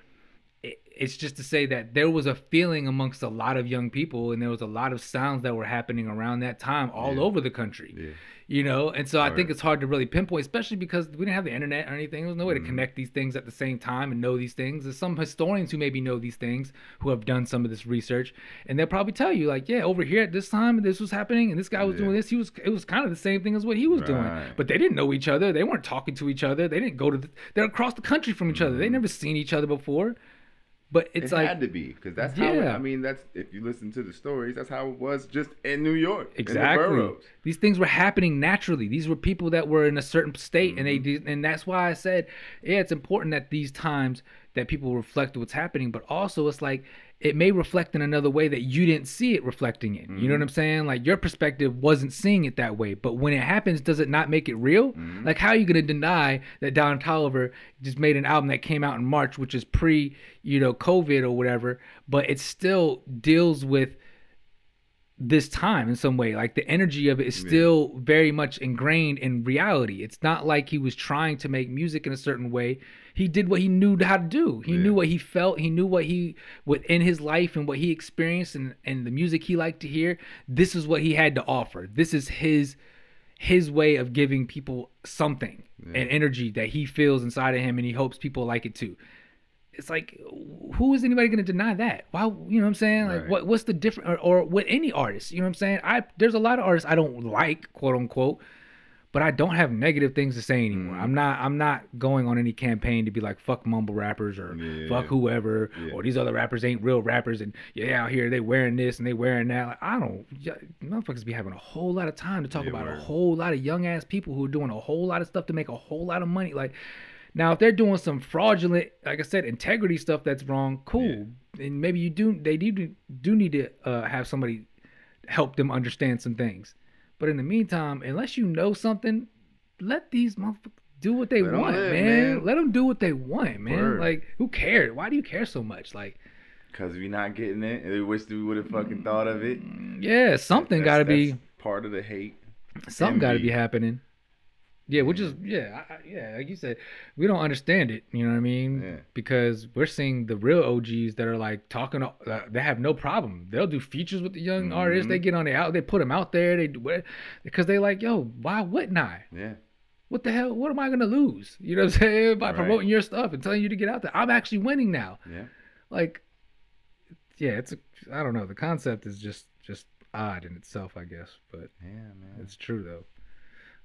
it's just to say that there was a feeling amongst a lot of young people and there was a lot of sounds that were happening around that time all Yeah. over the country Yeah. you know and so i think Right. it's hard to really pinpoint especially because we didn't have the internet or anything there was no way to Mhm. connect these things at the same time and know these things there's some historians who maybe know these things who have done some of this research and they'll probably tell you like yeah over here at this time this was happening and this guy was Yeah. doing this he was it was kind of the same thing as what he was doing but they didn't know each other they weren't talking to each other they didn't go to the, they're across the country from each other they Mhm. never seen each other before but it's it like had to be because that's how. It, I mean, that's if you listen to the stories, that's how it was just in New York. the Exactly. boroughs. These things were happening naturally. These were people that were in a certain state, and they Mm-hmm. did, and that's why I said, yeah, it's important at these times that people reflect what's happening. But also, it's like it may reflect in another way that you didn't see it reflecting in. You know what Mhm. I'm saying? Like your perspective wasn't seeing it that way. But when it happens, does it not make it real? Mhm. Like how are you gonna deny that Don Toliver just made an album that came out in March, which is pre, you know, COVID or whatever, but it still deals with this time in some way. Like the energy of it is Yeah. still very much ingrained in reality. It's not like he was trying to make music in a certain way. He did what he knew how to do. He Yeah. knew what he felt. He knew what he within his life and what he experienced and, and the music he liked to hear. This is what he had to offer. This is his his way of giving people something Yeah. and energy that he feels inside of him and he hopes people like it too it's like who is anybody going to deny that why you know what i'm saying like Right. what what's the difference or, or with any artist you know what i'm saying i there's a lot of artists i don't like quote unquote but I don't have negative things to say anymore. Mhm. I'm not I'm not going on any campaign to be like fuck mumble rappers or Yeah. fuck whoever Yeah. or these other rappers ain't real rappers and yeah out here they wearing this and they wearing that. Like, I don't motherfuckers be having a whole lot of time to talk Yeah, about a whole lot of young ass people who are doing a whole lot of stuff to make a whole lot of money. Like now if they're doing some fraudulent, like I said, integrity stuff that's wrong, cool. And maybe you do they do do need to uh, have somebody help them understand some things. But in the meantime, unless you know something, let these motherfuckers do what they Let want, live, man. man. Let them do what they want, man. Word. Like, who cares? Why do you care so much? Like, Cause we're not getting it, we wish we would have fucking thought of it. yeah, something got to be part of the hate. something got to be happening. Yeah, which is yeah, I, yeah. Like you said, we don't understand it. You know what I mean? Yeah. Because we're seeing the real OGs that are like talking. Uh, they have no problem. They'll do features with the young artists. Mhm. They get on the out. They put them out there. They do what because they like, yo, why wouldn't I? Yeah. What the hell? What am I gonna lose? You know what I'm saying? By Right. promoting your stuff and telling you to get out there, I'm actually winning now. Yeah. Like, yeah, it's a. I don't know. The concept is just just odd in itself, I guess, but Yeah, man. it's true though.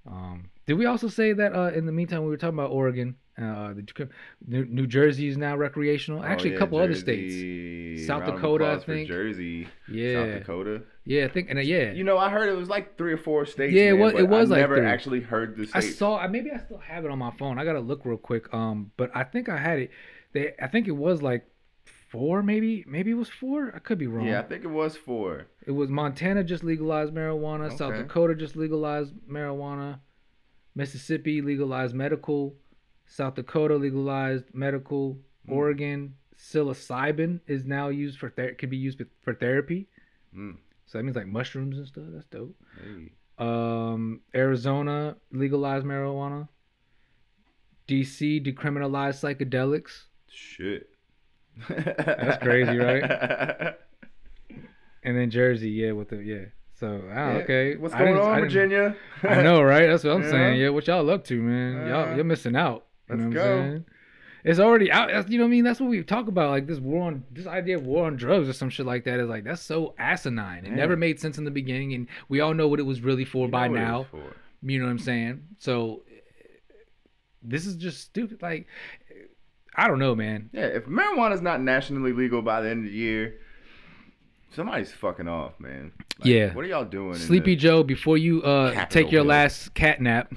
Um, did we also say that uh, in the meantime we were talking about Oregon, uh, the New, New Jersey is now recreational? Actually, Oh, a yeah, couple other states. South Round Dakota, I think. Jersey. Yeah, South Dakota. yeah, I think, and uh, yeah, You know, I heard it was like three or four states. Yeah, it was- it was I like never three. actually heard the I saw. Maybe I still have it on my phone. I gotta look real quick. Um, but I think I had it. They, I think it was like four, maybe, maybe it was four. I could be wrong. Yeah, I think it was four. It was Montana just legalized marijuana. South Dakota just legalized marijuana. Mississippi legalized medical. South Dakota legalized medical. Mm. Oregon psilocybin is now used for ther- could be used for therapy. Mm. So that means like mushrooms and stuff. That's dope. Hey. Um, Arizona legalized marijuana. DC decriminalized psychedelics. Shit. That's crazy, right? And then Jersey, yeah, with the yeah. So ah, Yeah. okay. What's going I on, Virginia? I know, right? That's what I'm Yeah. saying. Yeah, what y'all up to, man? Y'all, you're missing out. You let's know what go. It's already out. That's, you know what I mean? That's what we talk about. Like this war on this idea of war on drugs or some shit like that is like that's so asinine. It Yeah. never made sense in the beginning, and we all know what it was really for You by know what it now. for. You know what I'm saying? So this is just stupid. Like I don't know, man. Yeah, if marijuana is not nationally legal by the end of the year, somebody's fucking off, man. Like, Yeah. What are y'all doing? Sleepy Joe, before you uh take your Hill. last cat nap,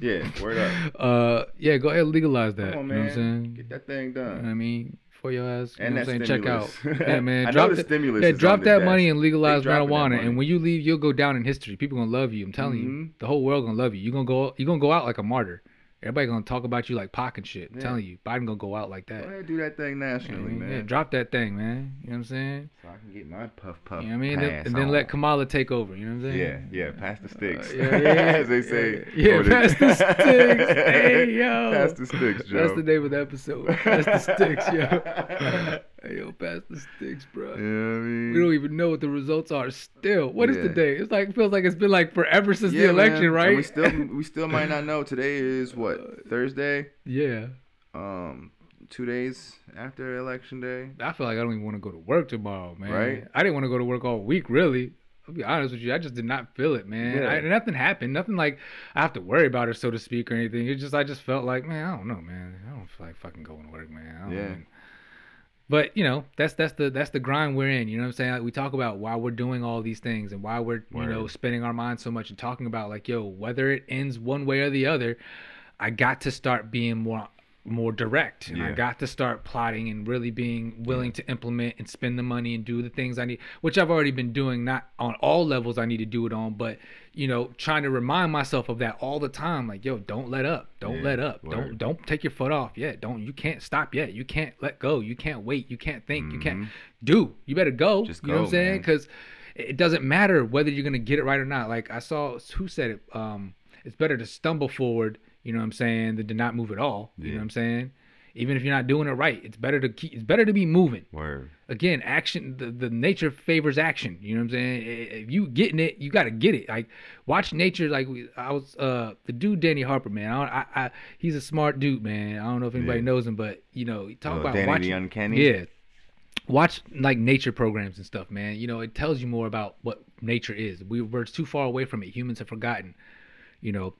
Yeah, word up. uh yeah, go ahead and legalize that. Come on, you know what I'm saying? Get that thing done. You know what I mean? For your ass. You And know what that I'm saying? Check out. Yeah, man. I know drop the stimulus Yeah, drop that money and legalize marijuana. And when you leave, you'll go down in history. People gonna love you. I'm telling you. Mhm. The whole world gonna love you. You're gonna go you're gonna go out like a martyr. Everybody gonna talk about you like Pac and shit. I'm Yeah. telling you. Biden gonna go out like Go that. ahead, do that thing nationally, mean? man. Yeah, drop that thing, man. You know what I'm saying? so I can get my puff puff. You know what I mean? Then- and then let. Kamala take over. You know what I'm saying? Yeah, yeah, pass the sticks. Uh, yeah, yeah, yeah, As they yeah, say. yeah, pass the sticks. Hey, yo. Pass the sticks, Joe. That's the name of the episode. Pass the sticks, yo. hey, yo, pass the sticks, bro. You know I mean? We don't even know what the results are still. What is Yeah. day? It's like feels like it's been like forever since Yeah, the election, man. right? And we still we still might not know. Today is what Thursday. yeah. Um, two days after election day. I feel like I don't even want to go to work tomorrow, man. Right. I didn't want to go to work all week, really. I'll be honest with you. I just did not feel it, man. Yeah. I, nothing happened. Nothing like I have to worry about it, so to speak, or anything. It just I just felt like, man, I don't know, man. I don't feel like fucking going to work, man. I don't Yeah. know. But you know, that's that's the that's the grind we're in. You know what I'm saying? Like, we talk about why we're doing all these things and why we're you know Word. spending our minds so much and talking about like, yo, whether it ends one way or the other, I got to start being more more direct and I got to start plotting and really being willing to implement and spend the money and do the things I need which I've already been doing not on all levels I need to do it on but you know trying to remind myself of that all the time like yo don't let up don't Yeah, let up word. don't don't take your foot off yet don't you can't stop yet you can't let go you can't wait you can't think you can't Mhm. do you better go Just you know what I'm saying because it doesn't matter whether you're gonna get it right or not like I saw who said it um it's better to stumble forward you know what I'm saying? Than to not move at all. You know what I'm saying? Even if you're not doing it right it's better to keep it's better to be moving. Word. again action the, the nature favors action. You know what i'm saying? If you getting it you got to get it. Like watch nature like we, i was uh the dude danny harper man. I, I, I he's a smart dude man. I don't know if anybody Yeah. knows him but you know he talk Oh, about Danny watching. The Uncanny. yeah. Watch like nature programs and stuff man. You know it tells you more about what nature is. We, we're too far away from it. Humans have forgotten you know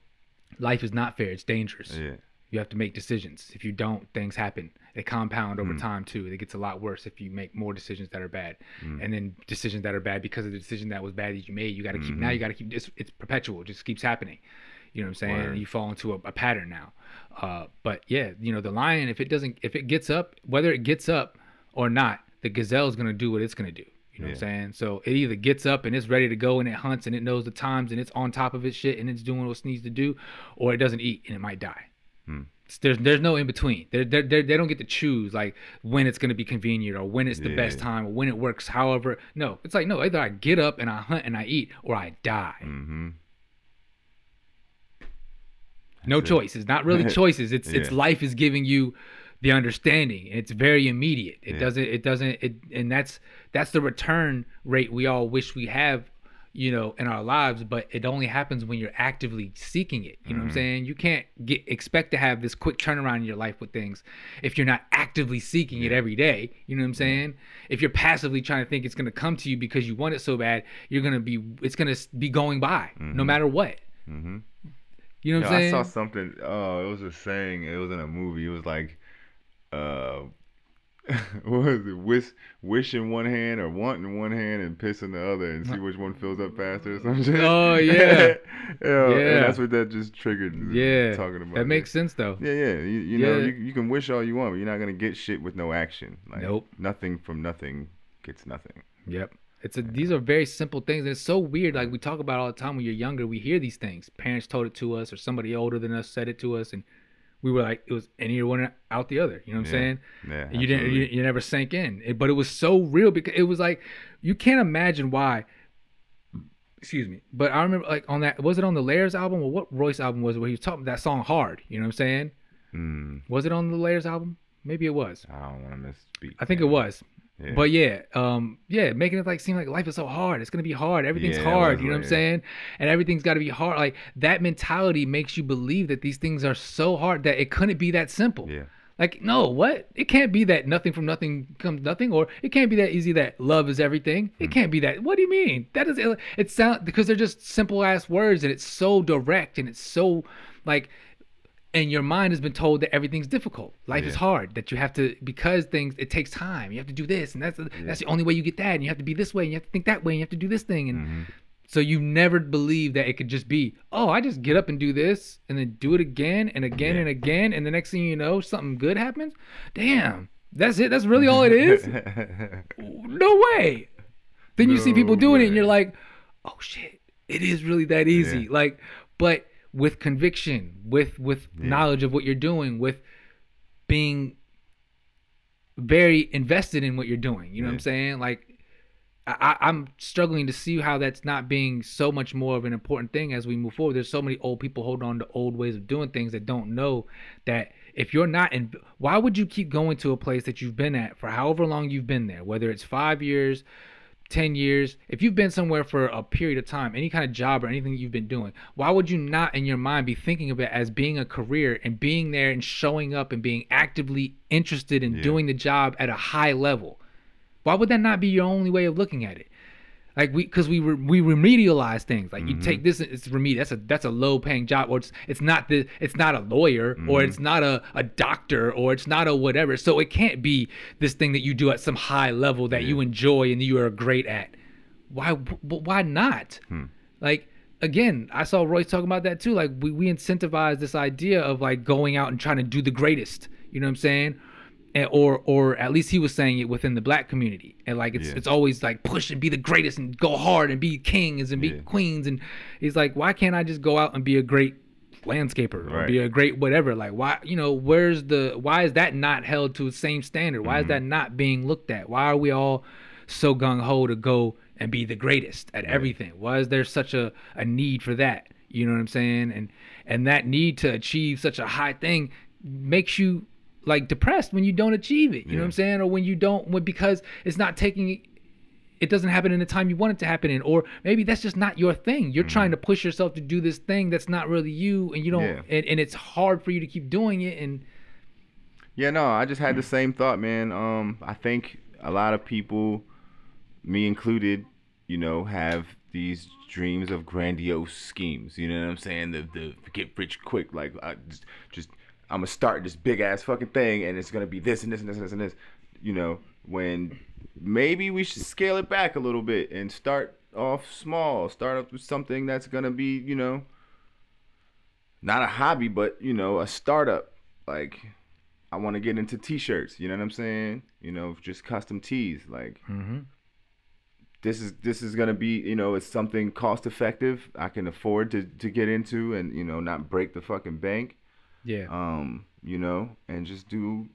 life is not fair. It's dangerous. Yeah. You have to make decisions. If you don't, things happen. They compound over Mm. time too. It gets a lot worse if you make more decisions that are bad, Mm. and then decisions that are bad because of the decision that was bad that you made. You got to keep now. Mhm. You got to keep. It's, it's perpetual. It just keeps happening. You know what I'm saying? Word. You fall into a, a pattern now. Uh, but yeah, you know the lion. If it doesn't, if it gets up, whether it gets up or not, the gazelle is gonna do what it's gonna do. You know what I'm saying? So it either gets up and it's ready to go and it hunts and it knows the times and it's on top of its shit and it's doing what it needs to do, or it doesn't eat and it might die. Hmm. There's there's no in between. They're, they're, they're, they don't get to choose like when it's gonna be convenient or when it's the best time or when it works. However, no, it's like no, either I get up and I hunt and I eat or I die. Mm-hmm. No it. choices. Not really choices. It's it's life is giving you the understanding. It's very immediate. It Yeah. doesn't it doesn't it and that's that's the return rate we all wish we have, you know, in our lives, but it only happens when you're actively seeking it. You know what I'm Mhm. saying? You can't get expect to have this quick turnaround in your life with things if you're not actively seeking it every day. You know what I'm saying? If you're passively trying to think it's going to come to you because you want it so bad, you're going to be it's going to be going by no Mhm. matter what. Mm-hmm. You know Yo, I'm I saw something. Oh, it was a saying. It was in a movie. It was like, uh, what was it? Wish, wish in one hand or want in one hand and piss in the other, and see which one fills up faster or some shit. Oh, yeah. yeah. Yeah. And that's what that just triggered. Yeah, talking about that makes sense though. Yeah, yeah. You, you know, you, you can wish all you want, but you're not gonna get shit with no action. Like, Nope. Nothing from nothing gets nothing. Yep. It's a, these are very simple things, and it's so weird. Like we talk about all the time when you're younger, we hear these things. Parents told it to us, or somebody older than us said it to us, and we were like, it was any one out the other. You know what I'm saying? Yeah. And you didn't, you, you never sank in. It- but it was so real because it was like you can't imagine why. Excuse me, but I remember like on that was it on the Layers album or what Royce album was it where he was talking that song hard. You know what I'm saying? Mm, Was it on the Layers album? Maybe it was. I don't want to misspeak. I think it was. Yeah. But yeah, um, yeah, making it like seem like life is so hard. It's gonna be hard. Everything's Yeah, hard. You know what I'm saying? And everything's got to be hard. Like that mentality makes you believe that these things are so hard that it couldn't be that simple. yeah. Like no, what? It can't be that nothing from nothing comes nothing, or it can't be that easy that love is everything. It Hmm. can't be that. What do you mean? That is it. Sound because they're just simple ass words, and it's so direct, and it's so like and your mind has been told that everything's difficult. Life is hard. That you have to because things it takes time. You have to do this, and that's that's the only way you get that. And you have to be this way, and you have to think that way, and you have to do this thing. And Mhm. so you never believe that it could just be, oh, I just get up and do this, and then do it again and again Yeah. and again, and the next thing you know, something good happens. Damn, that's it. That's really all it is. no way. Then you see people doing it, and you're like, oh shit, it is really that easy. Yeah. Like, but with conviction, with with Yeah. knowledge of what you're doing, with being very invested in what you're doing. You know what I'm saying? Like, I, I- I'm struggling to see how that's not being so much more of an important thing as we move forward. There's so many old people holding on to old ways of doing things that don't know that if you're not in, why would you keep going to a place that you've been at for however long you've been there, whether it's five years, 10 years, if you've been somewhere for a period of time, any kind of job or anything you've been doing, why would you not in your mind be thinking of it as being a career and being there and showing up and being actively interested in Yeah. doing the job at a high level? Why would that not be your only way of looking at it? Like we, because we re, we remedialize things. Like you Mhm. take this, it's remedial. That's a that's a low paying job, or it's it's not the it's not a lawyer, or Mhm. it's not a, a doctor, or it's not a whatever. So it can't be this thing that you do at some high level that you enjoy and you are great at. Why wh- why not? Hmm. Like again, I saw Royce talking about that too. Like we, we incentivize this idea of like going out and trying to do the greatest. You know what I'm saying? And, or or at least he was saying it within the black community. And like it's Yeah. it's always like push and be the greatest and go hard and be kings and be Yeah. queens. And he's like, why can't I just go out and be a great landscaper or be a great whatever? Like why you know where's the why is that not held to the same standard? Why is Mhm. that not being looked at? Why are we all so gung ho to go and be the greatest at Right. everything? Why is there such a, a need for that? You know what I'm saying? And and that need to achieve such a high thing makes you like depressed when you don't achieve it. You know what I'm saying? Or when you don't when, because it's not taking it doesn't happen in the time you want it to happen in or maybe that's just not your thing you're trying to push yourself to do this thing that's not really you and you don't Yeah. and, and it's hard for you to keep doing it and Yeah, no, I just had the same thought, man. Um, I think a lot of people, me included, you know, have these dreams of grandiose schemes. You know what I'm saying? The the get rich quick. Like I just, just I'm gonna start this big ass fucking thing, and it's gonna be this and this and this and this and this. You know, when maybe we should scale it back a little bit and start off small. Start off with something that's gonna be, you know, not a hobby, but you know, a startup. Like I want to get into t-shirts. You know what I'm saying? You know, just custom tees. Like Mm-hmm. this is this is gonna be, you know, it's something cost effective. I can afford to to get into, and you know, not break the fucking bank. Yeah. Um, you know, and just do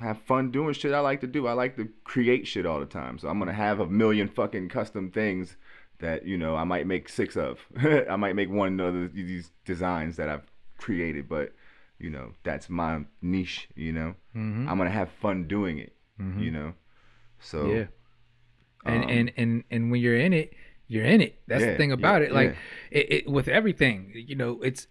have fun doing shit I like to do. I like to create shit all the time. So I'm gonna have a million fucking custom things that you know I might make six of. I might make one of the, these designs that I've created, but you know that's my niche. You know, mm-hmm. I'm gonna have fun doing it. Mhm. You know, so yeah. And um, and and and when you're in it, you're in it. That's Yeah, the thing about yeah, it. Like it, it with everything, you know, it's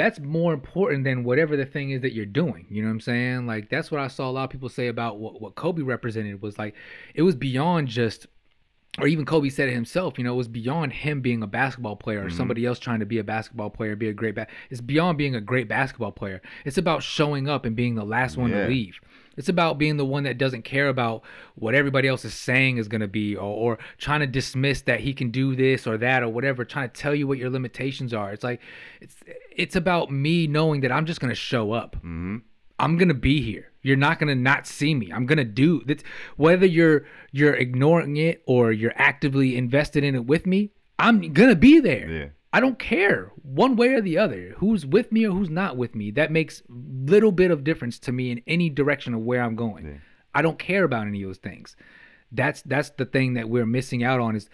that's more important than whatever the thing is that you're doing. You know what I'm saying? Like that's what I saw a lot of people say about what, what Kobe represented was like it was beyond just or even Kobe said it himself, you know, it was beyond him being a basketball player or Mhm. somebody else trying to be a basketball player, be a great ba- it's beyond being a great basketball player. It's about showing up and being the last one Yeah. to leave. It's about being the one that doesn't care about what everybody else is saying is going to be or, or trying to dismiss that he can do this or that or whatever, trying to tell you what your limitations are. It's like it's it's about me knowing that I'm just going to show up. hmm I'm gonna be here. You're not gonna not see me. I'm gonna do this. Whether you're you're ignoring it or you're actively invested in it with me, I'm gonna be there. yeah, I don't care one way or the other who's with me or who's not with me. That makes little bit of difference to me in any direction of where I'm going. Yeah. I don't care about any of those things. That's that's the thing that we're missing out on is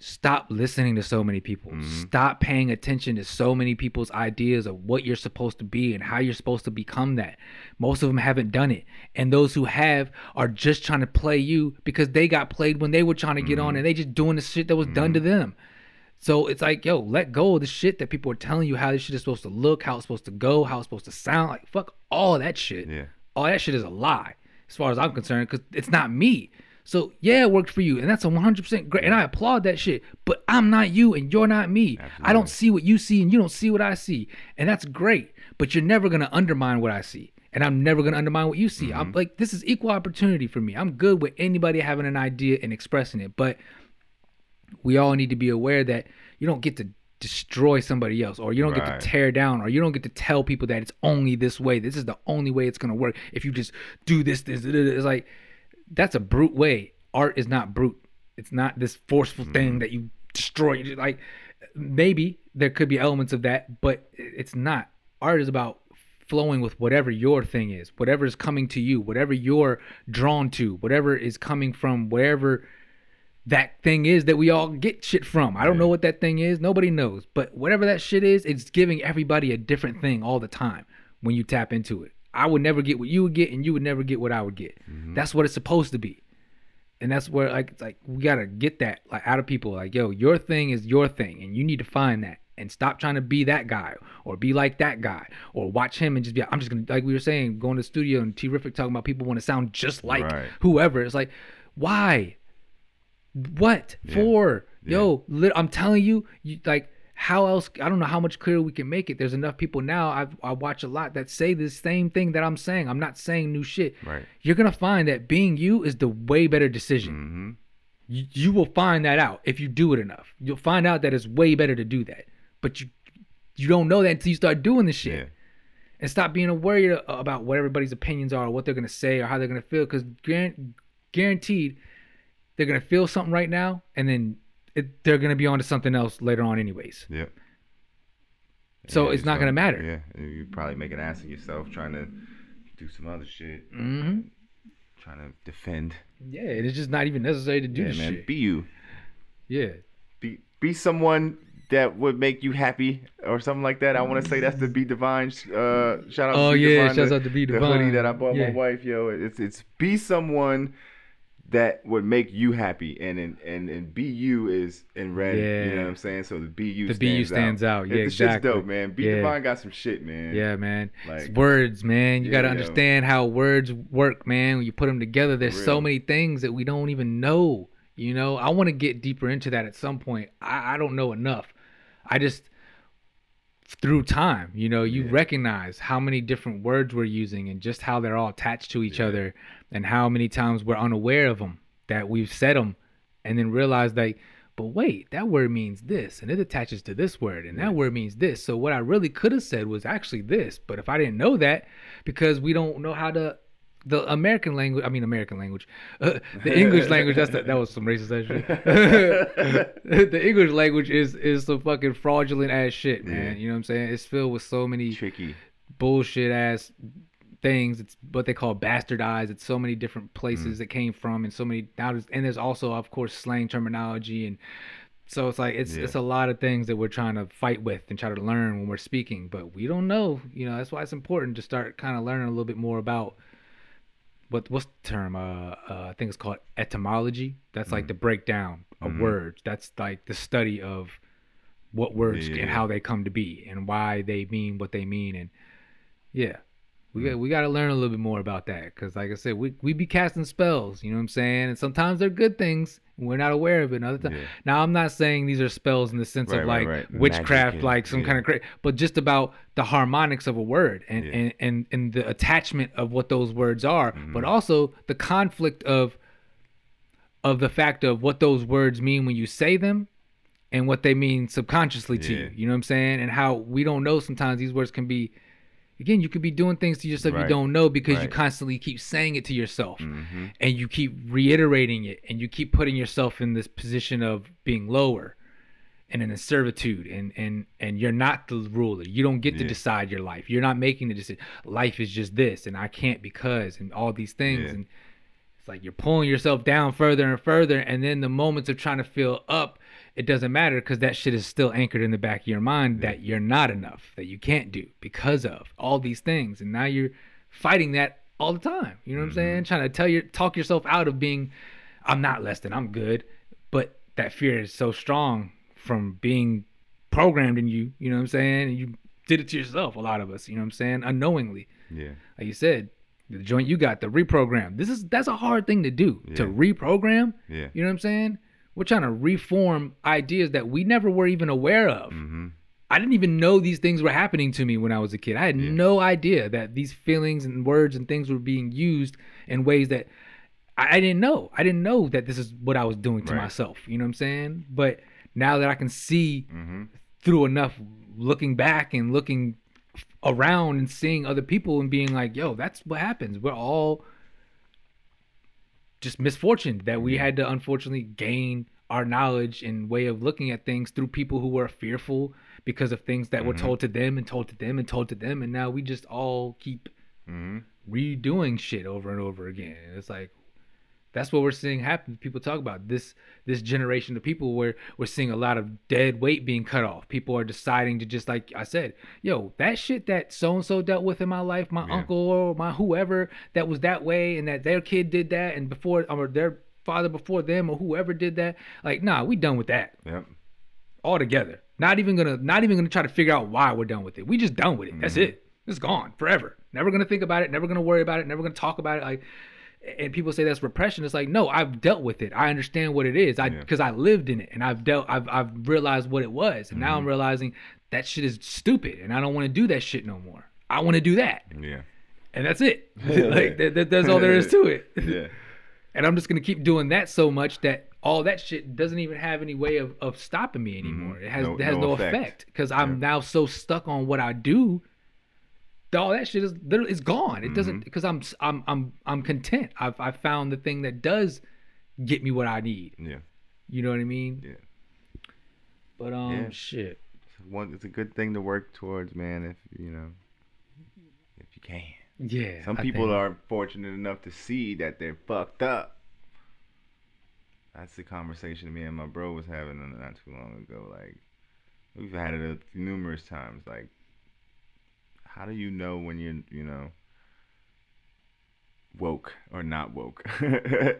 stop listening to so many people. Mm-hmm. Stop paying attention to so many people's ideas of what you're supposed to be and how you're supposed to become that. Most of them haven't done it. And those who have are just trying to play you because they got played when they were trying to get on mm-hmm. and they just doing the shit that was done to mm-hmm. them. So it's like, yo, let go of the shit that people are telling you how this shit is supposed to look, how it's supposed to go, how it's supposed to sound. Like, fuck all of that shit. yeah, All that shit is a lie, as far as I'm concerned, because it's not me. So yeah, it worked for you, and that's a 100% great, and I applaud that shit. But I'm not you, and you're not me. I don't see what you see, and you don't see what I see, and that's great. But you're never gonna undermine what I see, and I'm never gonna undermine what you see. I'm mm-hmm. like, this is equal opportunity for me. I'm good with anybody having an idea and expressing it, but we all need to be aware that you don't get to destroy somebody else or you don't get to tear down or you don't get to tell people that it's only this way. This is the only way it's going to work. If you just do this this, it's like that's a brute way. Art is not brute. It's not this forceful thing mm-hmm. that you destroy. Like maybe there could be elements of that but it's not. Art is about flowing with whatever your thing is whatever is coming to you whatever you're drawn to whatever is coming from wherever that thing is that we all get shit from. I don't know what that thing is. Nobody knows. But whatever that shit is, it's giving everybody a different thing all the time when you tap into it. I would never get what you would get, and you would never get what I would get. Mm-hmm. That's what it's supposed to be. And that's where like it's like we gotta get that like out of people. Like, yo, your thing is your thing, and you need to find that. And stop trying to be that guy or be like that guy or watch him and just be I'm just gonna like we were saying, going to the studio and T Riffic talking about people want to sound just like Right. whoever. It's like, why? What Yeah. for? Yeah. Yo, lit, I'm telling you, you like how else? I don't know how much clearer we can make it. There's enough people now. I I watch a lot that say the same thing that I'm saying. I'm not saying new shit. right. You're gonna find that being you is the way better decision. hmm You, you will find that out if you do it enough. You'll find out that it's way better to do that. But you you don't know that until you start doing this shit Yeah, and stop being a worried about what everybody's opinions are, or what they're gonna say, or how they're gonna feel. Because guaranteed, they're gonna feel something right now, and then it, they're gonna be on to something else later on, anyways. yeah. So Yeah, it's not gonna matter. Yeah, you probably make an ass of yourself trying to do some other shit, Mm-hmm. trying to defend. Yeah, and it's just not even necessary to do yeah, this man. shit. Be you. yeah, Be be someone that would make you happy or something like that. I want to say that's the Be Divine. Uh, shout out. Oh, to yeah, Divine, shouts the, out to Be Divine. The hoodie that I bought Yeah. my wife, yo. It's it's be someone that would make you happy, and and and, and you is in red. You know what I'm saying? So the you. The stands you stands out. Yeah, the exactly. shit's dope, man. Be Yeah. Divine got some shit, man. yeah, man. It's words, man. You Yeah, gotta yo. understand how words work, man. When you put them together, there's so many things that we don't even know. You know, I want to get deeper into that at some point. I, I don't know enough. I just through time, you know, you Yeah. recognize how many different words we're using and just how they're all attached to each Yeah. other and how many times we're unaware of them that we've said them and then realize that but wait, that word means this and it attaches to this word and that word means this. So what I really could have said was actually this, but if I didn't know that because we don't know how to the American language, I mean American language, uh, the English language. That's the, that was some racist ass shit. the English language is is some fucking fraudulent ass shit, man. Yeah. You know what I'm saying? It's filled with so many Tricky. bullshit ass things. It's what they call bastardized. It's so many different places it came from, and so many now. There's, and there's also, of course, slang terminology, and so it's like it's Yeah. it's a lot of things that we're trying to fight with and try to learn when we're speaking, but we don't know. You know, that's why it's important to start kind of learning a little bit more about what what's the term? Uh, uh, I think it's called etymology. That's like the breakdown of Mhm. words. That's like the study of what words Yeah, yeah, and how they come to be and why they mean what they mean and yeah we Mm. got we got to learn a little bit more about that because like i said we, we be casting spells you know what i'm saying and sometimes they're good things and we're not aware of it other times Yeah. now i'm not saying these are spells in the sense Right, of like right. witchcraft Magic like some yeah. kind of cra- but just about the harmonics of a word and Yeah. and, and and the attachment of what those words are but Mhm. also the conflict of of the fact of what those words mean when you say them and what they mean subconsciously to you. You know what I'm saying? And how we don't know sometimes these words can be again, you could be doing things to yourself you don't know because you constantly keep saying it to yourself. Hmm and you keep reiterating it and you keep putting yourself in this position of being lower and in a servitude and and and you're not the ruler. You don't get to decide your life. You're not making the decision. Life is just this and i can't because and all these things. Yeah. and it's like you're pulling yourself down further and further and then the moments of trying to feel up it doesn't matter because that shit is still anchored in the back of your mind that you're not enough that you can't do because of all these things. And now you're fighting that all the time. You know what i'm mm-hmm. saying? Trying to tell your talk yourself out of being i'm not less than i'm good. But that fear is so strong from being programmed in you you know what i'm saying? And you did it to yourself a lot of us you know what i'm saying? Unknowingly. Yeah. like you said the joint you got the reprogram. This is that's a hard thing to do to reprogram Yeah. you know what i'm saying we're trying to reform ideas that we never were even aware of. Hmm i didn't even know these things were happening to me when i was a kid. I had Yeah. no idea that these feelings and words and things were being used in ways that I, I didn't know. I didn't know that this is what i was doing to Right. myself. You know what i'm saying? But now that i can see hmm through enough looking back and looking around and seeing other people and being like, yo, that's what happens. We're all just misfortune that we had to unfortunately gain our knowledge and way of looking at things through people who were fearful because of things that were Mhm. told to them and told to them and told to them and now we just all keep hmm redoing shit over and over again. It's like that's what we're seeing happen. People talk about this this generation of people where we're seeing a lot of dead weight being cut off. People are deciding to just like I said, yo, that shit that so and so dealt with in my life, my Yeah. uncle or my whoever that was that way, and that their kid did that, and before or their father before them or whoever did that. Like, nah, we done with that Yep. altogether. Not even gonna not even gonna try to figure out why we're done with it. We just done with it. That's Mhm. it. It's gone forever. Never gonna think about it. Never gonna worry about it. Never gonna talk about it. Like, and people say that's repression. It's like no, I've dealt with it. I understand what it is. I Yeah. because I lived in it and I've dealt. I've I've realized what it was, and now I'm Mhm. realizing that shit is stupid, and I don't want to do that shit no more. I want to do that, Yeah. and that's it. like that, that, that's all there is to it. Yeah. And I'm just gonna keep doing that so much that all that shit doesn't even have any way of, of stopping me anymore. Mhm. It has No- it has no no, effect. effect because I'm Yeah. now so stuck on what I do. All that shit is literally it's gone. It doesn't because I'm s- I'm I'm I'm content. I've I found the thing that does get me what I need. Yeah. You know what I mean? Yeah. But um Yeah. shit. One. It's a good thing to work towards, man. If you know, if you can. Yeah. Some people are fortunate enough to see that they're fucked up. That's the conversation me and my bro was having not too long ago. Like, we've had it a, numerous times. Like, how do you know when you're, you know, woke or not woke? that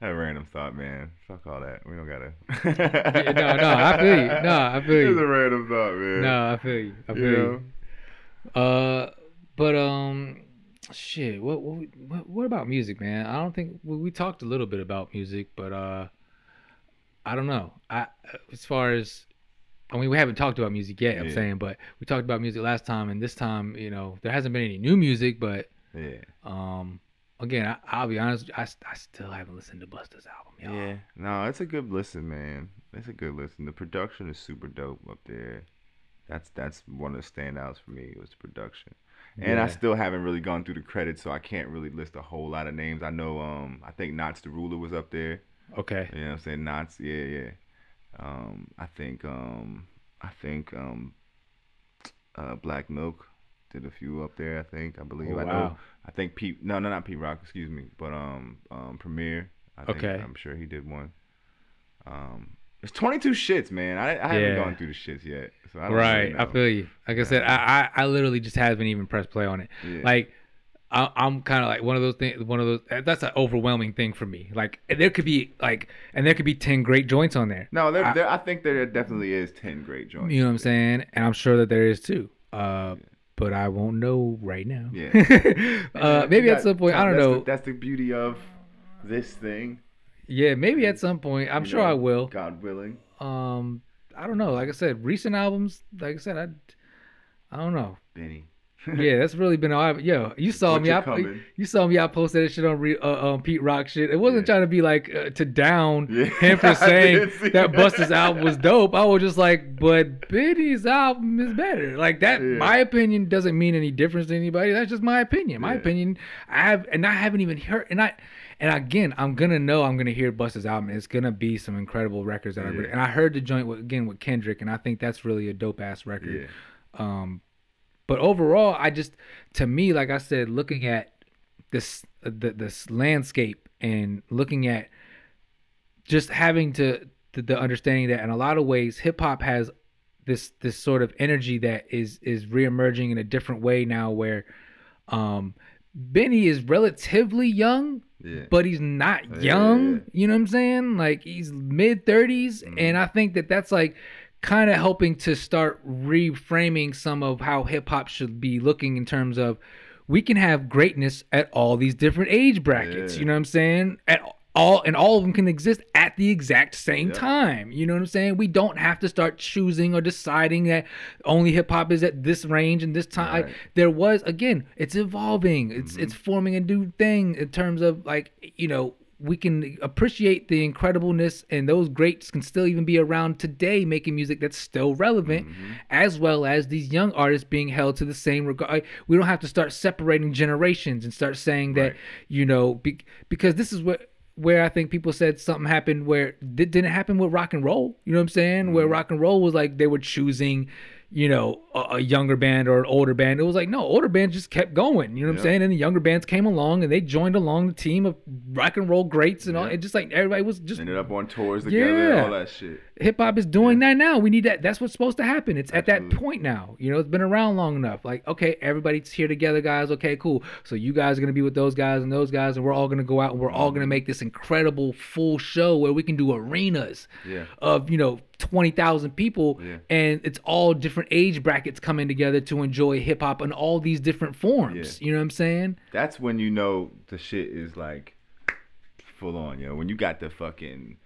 random thought, man. Fuck all that. We don't gotta. Yeah, no, no, I feel you. No, I feel you. It's you. a random thought, man. No, I feel you. I feel You you. know? Uh, but um, shit. What what what, what about music, man? I don't think we, we talked a little bit about music, but uh, I don't know. I as far as I mean, we haven't talked about music yet. I'm Yeah. saying, but we talked about music last time, and this time, you know, there hasn't been any new music. But Yeah. um, again, I, I'll be honest, I, I still haven't listened to Busta's album, y'all. Yeah. No, it's a good listen, man. It's a good listen. The production is super dope up there. That's that's one of the standouts for me was the production. And I still haven't really gone through the credits, so I can't really list a whole lot of names. I know um I think Knots the Ruler was up there. Okay. You know what I'm saying? Knots, yeah, yeah. Um I think um I think um uh Black Milk did a few up there, I think. I believe. Oh, I know wow. I think Pete no no not Pete Rock, excuse me, but um um Premier. I think Okay. I'm sure he did one. Um it's 22 shits, man. I, I haven't gone through the shits yet, so I don't Right. really I feel you. Like I said, I, I, I literally just haven't even pressed play on it. Yeah. Like, I, I'm kind of like one of those things. One of those. That's an overwhelming thing for me. Like, there could be like, and there could be ten great joints on there. no, there, I- there, I think there definitely is 10 great joints. You know what I'm saying? And I'm sure that there is too. Uh, but I won't know right now. Yeah. uh, maybe got- at some point. I don't that's know. The, that's the beauty of this thing. yeah, maybe at some point. I'm you sure know, I will. God willing. Um, I don't know. Like I said, recent albums. Like I said, I, I don't know. Benny. Yeah, that's really been all. I, yo, you saw me. you I, you saw me. I posted that shit on re, uh, um, Pete Rock shit. It wasn't Yeah. trying to be like uh, to down Yeah. him for saying that. Busta's album was dope. I was just like, but Benny's album is better. Like that. Yeah. My opinion doesn't mean any difference to anybody. That's just my opinion. My opinion. I have, and I haven't even heard. And I, and again, I'm gonna know. I'm gonna hear Busta's album. It's gonna be some incredible records that I. And I heard the joint with, again with Kendrick, and I think that's really a dope ass record. Um, but overall, I just, to me, like I said, looking at this the this landscape and looking at just having to the, the understanding that in a lot of ways, hip hop has this this sort of energy that is is reemerging in a different way now, where um, Benny is relatively young, Yeah. but he's not young. yeah. You know what I'm saying? Like he's mid 30s, Mhm. and I think that that's like kind of helping to start reframing some of how hip hop should be looking in terms of we can have greatness at all these different age brackets. Yeah. You know what I'm saying? At all and all of them can exist at the exact same Yeah. time. You know what I'm saying? We don't have to start choosing or deciding that only hip hop is at this range and this time. Like, Right. there was again, it's evolving. It's Mhm. it's forming a new thing in terms of like you know we can appreciate the incredibleness and those greats can still even be around today making music that's still relevant Mhm. as well as these young artists being held to the same regard we don't have to start separating generations and start saying that Right. you know be, because this is what where I think people said something happened where it didn't happen with rock and roll. You know what I'm saying? Where Mhm. rock and roll was like they were choosing, you know, a, a younger band or an older band. It was like no, older bands just kept going. You know what I'm saying? And the younger bands came along and they joined along the team of rock and roll greats and all. Yeah. It just like everybody was just Ended up on tours together, Yeah. all that shit. Hip hop is doing that now. We need that. That's what's supposed to happen. It's at that point now. You know, it's been around long enough. Like, okay, everybody's here together, guys. Okay, cool. So you guys are gonna be with those guys and those guys, and we're all gonna go out and we're all gonna make this incredible full show where we can do arenas Yeah. of you know twenty thousand people, Yeah. and it's all different age brackets coming together to enjoy hip hop in all these different forms. You know what I'm saying? That's when you know the shit is like full on, yo. When you got the fucking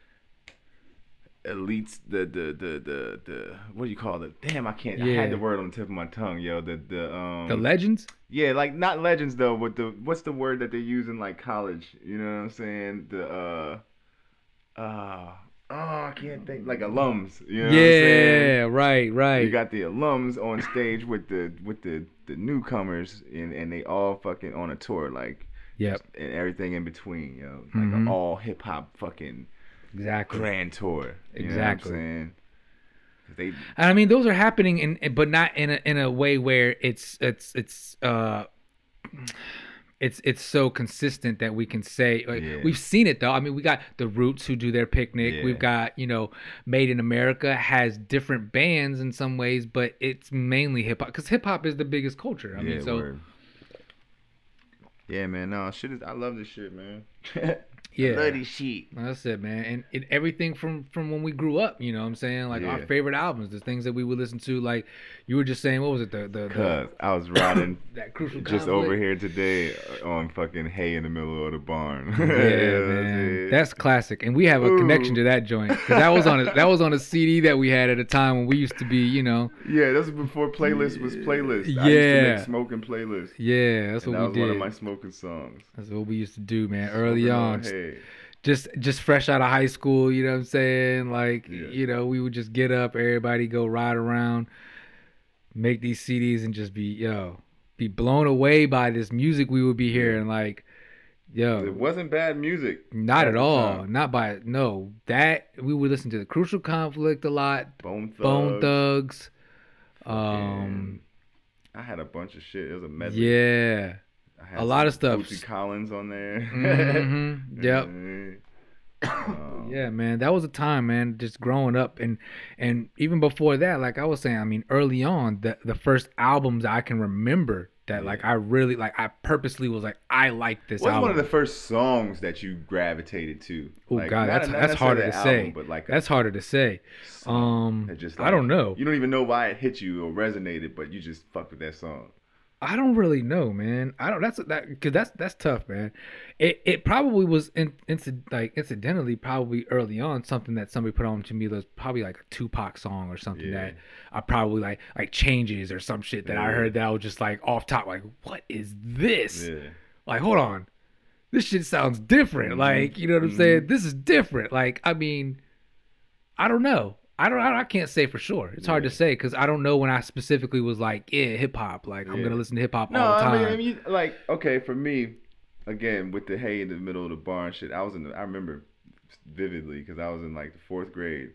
elites, the the the the the what do you call it? Damn, I can't. I Yeah. had the word on the tip of my tongue, yo. The the um The legends. yeah, like not legends though, but the what's the word that they use in like college? You know what I'm saying? The uh uh oh, I can't think like alums. You know what I'm saying? yeah, right, right. You got the alums on stage with the with the the newcomers, and and they all fucking on a tour, like yep, and everything in between, yo, like Mhm. an all hip hop fucking exactly. grand tour. You Exactly. Know what I'm saying? 'Cause They And I mean, those are happening in, in- but not in a in a way where it's it's it's uh it's it's so consistent that we can say like, Yeah. we've seen it though. I mean, we got the Roots who do their picnic. Yeah. We've got you know, Made in America has different bands in some ways, but it's mainly hip hop because hip hop is the biggest culture. I yeah, mean, so word. Yeah, man. No, shit is. I love this shit, man. Yeah. I love this shit. That's it, man. And it, everything from from when we grew up, you know what I'm saying? Like our favorite albums, the things that we would listen to. Like you were just saying, what was it? The the, the I was riding that crucial just conflict? over here today on fucking hay in the middle of the barn. Yeah, You know what I'm man, that's classic, and we have a connection to that joint because that was on a, that was on a CD that we had at a time when we used to be, you know, yeah, was before playlist was playlist. I used to Yeah. make smoking playlists. yeah, that's and what that we was did. one of my smoking songs. That's what we used to do, man. Early Smoking on, hay. just just fresh out of high school, you know what I'm saying? Like, Yeah. you know, we would just get up, everybody go ride around, make these CDs and just be, yo, be blown away by this music we would be hearing like yo, It wasn't bad music. not at all. time. Not by no. That we would listen to the Crucial Conflict a lot, Bone Thugs. Bone Thugs. Um I had a bunch of shit. It was a mess. yeah. A lot of stuff. Bootsy Collins on there. Mhm, yep. Um, Yeah, man, that was a time, man, just growing up and and even before that, like I was saying, I mean, early on, the the first albums I can remember that like I really like I purposely was like I like this What's album. one of the first songs that you gravitated to? Oh Like, god, that's that's harder to an say. but like a that's harder to say. Um just I don't know. You don't even know why it hit you or resonated, but you just fucked with that song. I don't really know, man. I don't. That's that because that's that's tough, man. It it probably was in, like incidentally probably early on something that somebody put on to me that was probably like a Tupac song or something Yeah. that I probably like like changes or some shit that I heard that I was just like off top like what is this? Yeah. Like hold on, this shit sounds different. Mhm. Like you know what I'm Mhm. saying? This is different. Like I mean, I don't know. I don't. I can't say for sure. It's hard to say because I don't know when I specifically was like, yeah, hip hop. Like I'm gonna listen to hip hop No, all the time. I mean, I mean, like, okay, for me, again, with the hay in the middle of the barn shit, I was in the, I remember vividly because I was in like the fourth grade.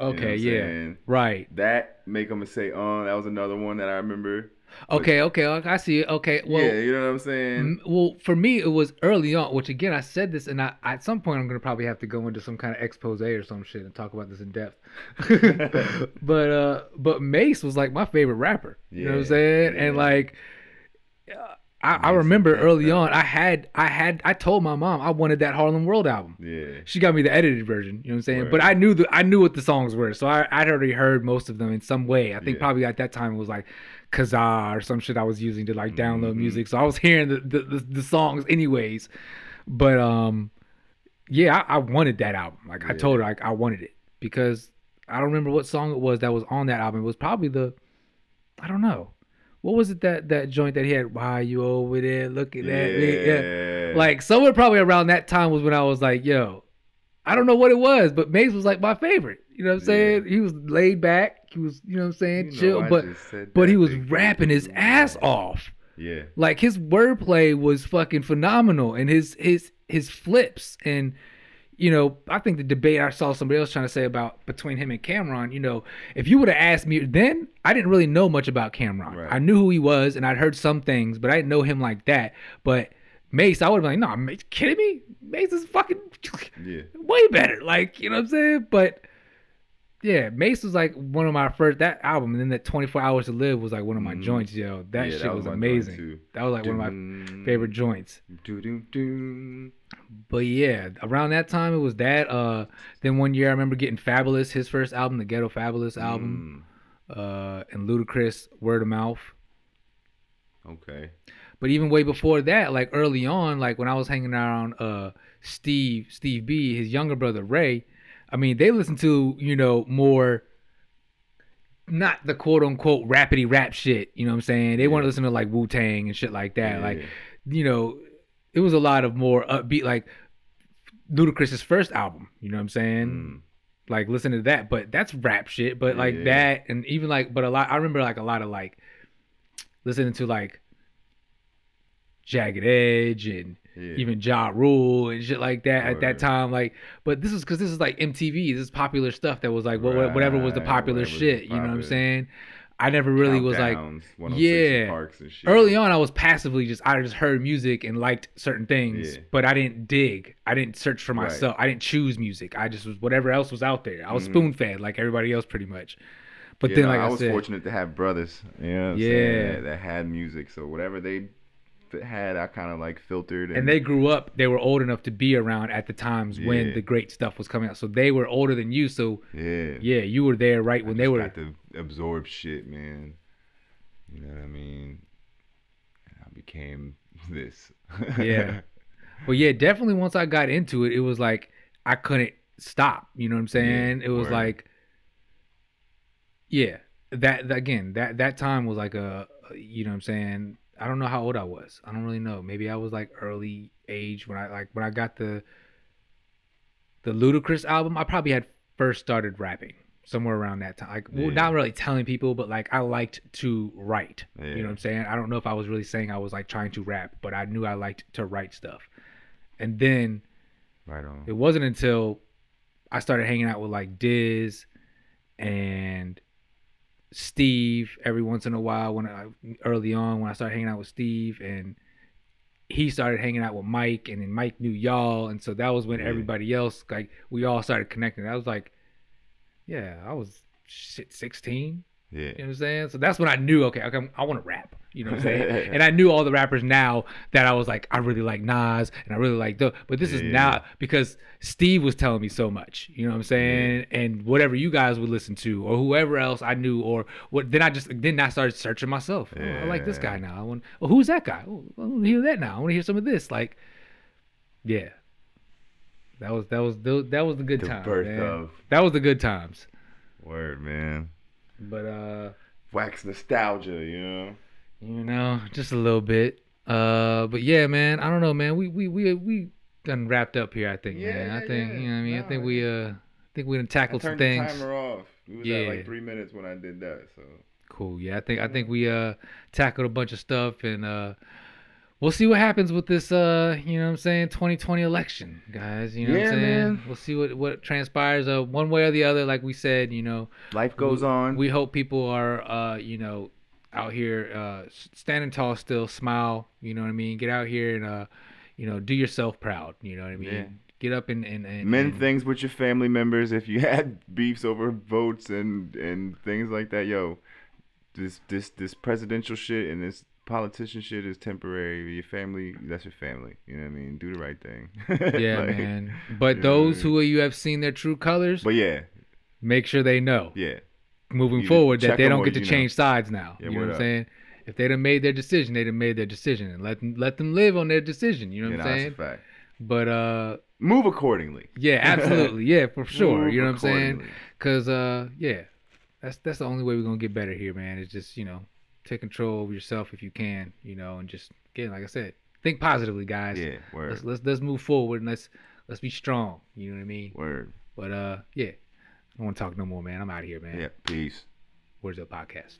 You know Okay, yeah, saying? right. That make them say, "Oh, that was another one that I remember." Okay, okay, okay, I see it. Okay, well, yeah, you know what I'm saying? m- well, for me, it was early on. Which again, I said this, and I at some point I'm gonna probably have to go into some kind of expose or some shit and talk about this in depth. but uh, but Mase was like my favorite rapper. Yeah, You know what I'm saying? yeah. And like, I, I remember early on, I had I had I told my mom I wanted that Harlem World album. yeah, She got me the edited version. You know what I'm saying? Word. But I knew the I knew what the songs were, so I I'd already heard most of them in some way. I think Yeah. probably at that time it was like Kazaa or some shit I was using to like download Mhm. music. So I was hearing the the, the, the songs anyways. But um, yeah, I, I wanted that album. Like I told her like I wanted it because I don't remember what song it was that was on that album. It was probably the I don't know. What was it that that joint that he had? Why you over there looking at me? Yeah. yeah, Like somewhere probably around that time was when I was like, yo, I don't know what it was, but Mase was like my favorite. You know what I'm Yeah. saying? He was laid back. He was, you know what I'm saying, You chill, I but but he was rapping his ass off. Yeah, Like his wordplay was fucking phenomenal and his his his flips and you know, I think the debate I saw somebody else trying to say about between him and Cam'ron, you know, if you would have asked me then, I didn't really know much about Cam'ron. Right. I knew who he was and I'd heard some things, but I didn't know him like that. But Mase, I would have been like, no, Mase, kidding me? Mase is fucking yeah, way better. Like, you know what I'm saying? But yeah, Mase was like one of my first that album, and then that 24 Hours to Live was like one of my Mhm. joints, yo. That Yeah, shit was, my joint, amazing. That was like one of my favorite joints. doo, doo, doo. But yeah, around that time it was that. Uh, then one year I remember getting Fabolous, his first album, the Ghetto Fabolous album, Mm, uh, and Ludacris, Word of Mouth. okay. But even way before that, like early on, like when I was hanging around uh Steve, Steve B, his younger brother Ray, I mean, they listen to, you know, more not the quote unquote rapidy rap shit, you know what I'm saying? They Yeah. want to listen to like Wu Tang and shit like that. Like, Yeah. you know, it was a lot of more upbeat like Ludacris's first album, you know what I'm saying? Mm, like listen to that but that's rap shit but like Yeah. that and even like but a lot i remember like a lot of like listening to like jagged edge and yeah. even ja rule and shit like that at that time like but this is because this is like mtv this is popular stuff that was like what what- whatever was the popular whatever shit you know what i'm saying i never really was like Countdowns, 106 yeah. Parks and shit. early on i was passively just i just heard music and liked certain things Yeah. but i didn't dig i didn't search for Right. myself i didn't choose music i just was whatever else was out there i was Mhm. spoon fed like everybody else pretty much but Yeah, then like i, I was said fortunate to have brothers, you know what I'm Yeah. saying, that had music. So whatever they had, I kind of like filtered. and they grew up they were old enough to be around at the times when the great stuff was coming out so they were older than you so yeah, yeah you were there right I when they were got to absorb shit, man. You know what I mean? And I became this. Yeah. but yeah definitely once i got into it it was like i couldn't stop you know what i'm saying it was word. like yeah that again that that time was like a you know what i'm saying i don't know how old i was. I don't really know. Maybe i was like early age when i like when i got the the ludacris album i probably had first started rapping somewhere around that time. Like well Yeah. not really telling people but like i liked to write. You know what i'm saying? I don't know if i was really saying i was like trying to rap but i knew i liked to write stuff. And then right on. it wasn't until I started hanging out with like Diz and Steve every once in a while when I early on when I started hanging out with Steve and he started hanging out with Mike and then Mike knew y'all and so that was when Yeah. everybody else like we all started connecting. I was like, yeah, I was shit 16. Yeah. You know what I'm saying? So that's when I knew, okay, okay I want to rap. You know what I'm saying? and I knew all the rappers now that I was like, I really like Nas and I really like the but this is now because Steve was telling me so much. You know what I'm saying? And whatever you guys would listen to or whoever else I knew or what then I just then I started searching myself. Oh, I like this guy now. I want well, who's that guy? Oh, I want to hear that now. I want to hear some of this. Like yeah. That was that was the, that was the good The times. birth man. of That was the good times. word, man. But uh Wax nostalgia, you know. You know, just a little bit. Uh, but yeah, man, I don't know, man. We we we we done wrapped up here. I think, Yeah, man. I think yeah. you know. what I mean, I Nah, think we uh, I think we done I tackled some things. the timer off. We was at like three minutes when I did that. So Cool. Yeah, I think I think we uh tackled a bunch of stuff, and uh, we'll see what happens with this. Uh, you know, what I'm saying 2020 election, guys. You know, what I'm saying. man. We'll see what what transpires. Uh, one way or the other, like we said, you know. life goes we, on. We hope people are, uh, you know, out here uh, standing tall, still smile. You know what I mean? Get out here and, uh, you know, do yourself proud. You know what I mean? Yeah. Get up and and, and Mend and- things with your family members. If you had beefs over votes and and things like that, yo, this this this presidential shit and this politician shit is temporary. Your family, that's your family. You know what I mean? Do the right thing. Yeah, Like, man. But what I those mean? who you have seen their true colors, But yeah, make sure they know yeah, moving forward that they don't get to you know. change sides now. Yeah, you know what I'm up. saying? If they'd have made their decision, they'd have made their decision, and let them let them live on their decision. You know what nah, I'm saying? a fact. But uh, Move accordingly. yeah, absolutely, yeah, for sure. Move You know what I'm saying? Cause uh yeah, that's that's the only way we're gonna get better here, man. Is just you know take control of yourself if you can, you know, and just again, like I said, think positively, guys. Yeah, word, Let's let's let's move forward and let's let's be strong. You know what I mean? word. But uh yeah, I don't want to talk no more, man. I'm out of here, man. Yeah, peace. Where's the podcast?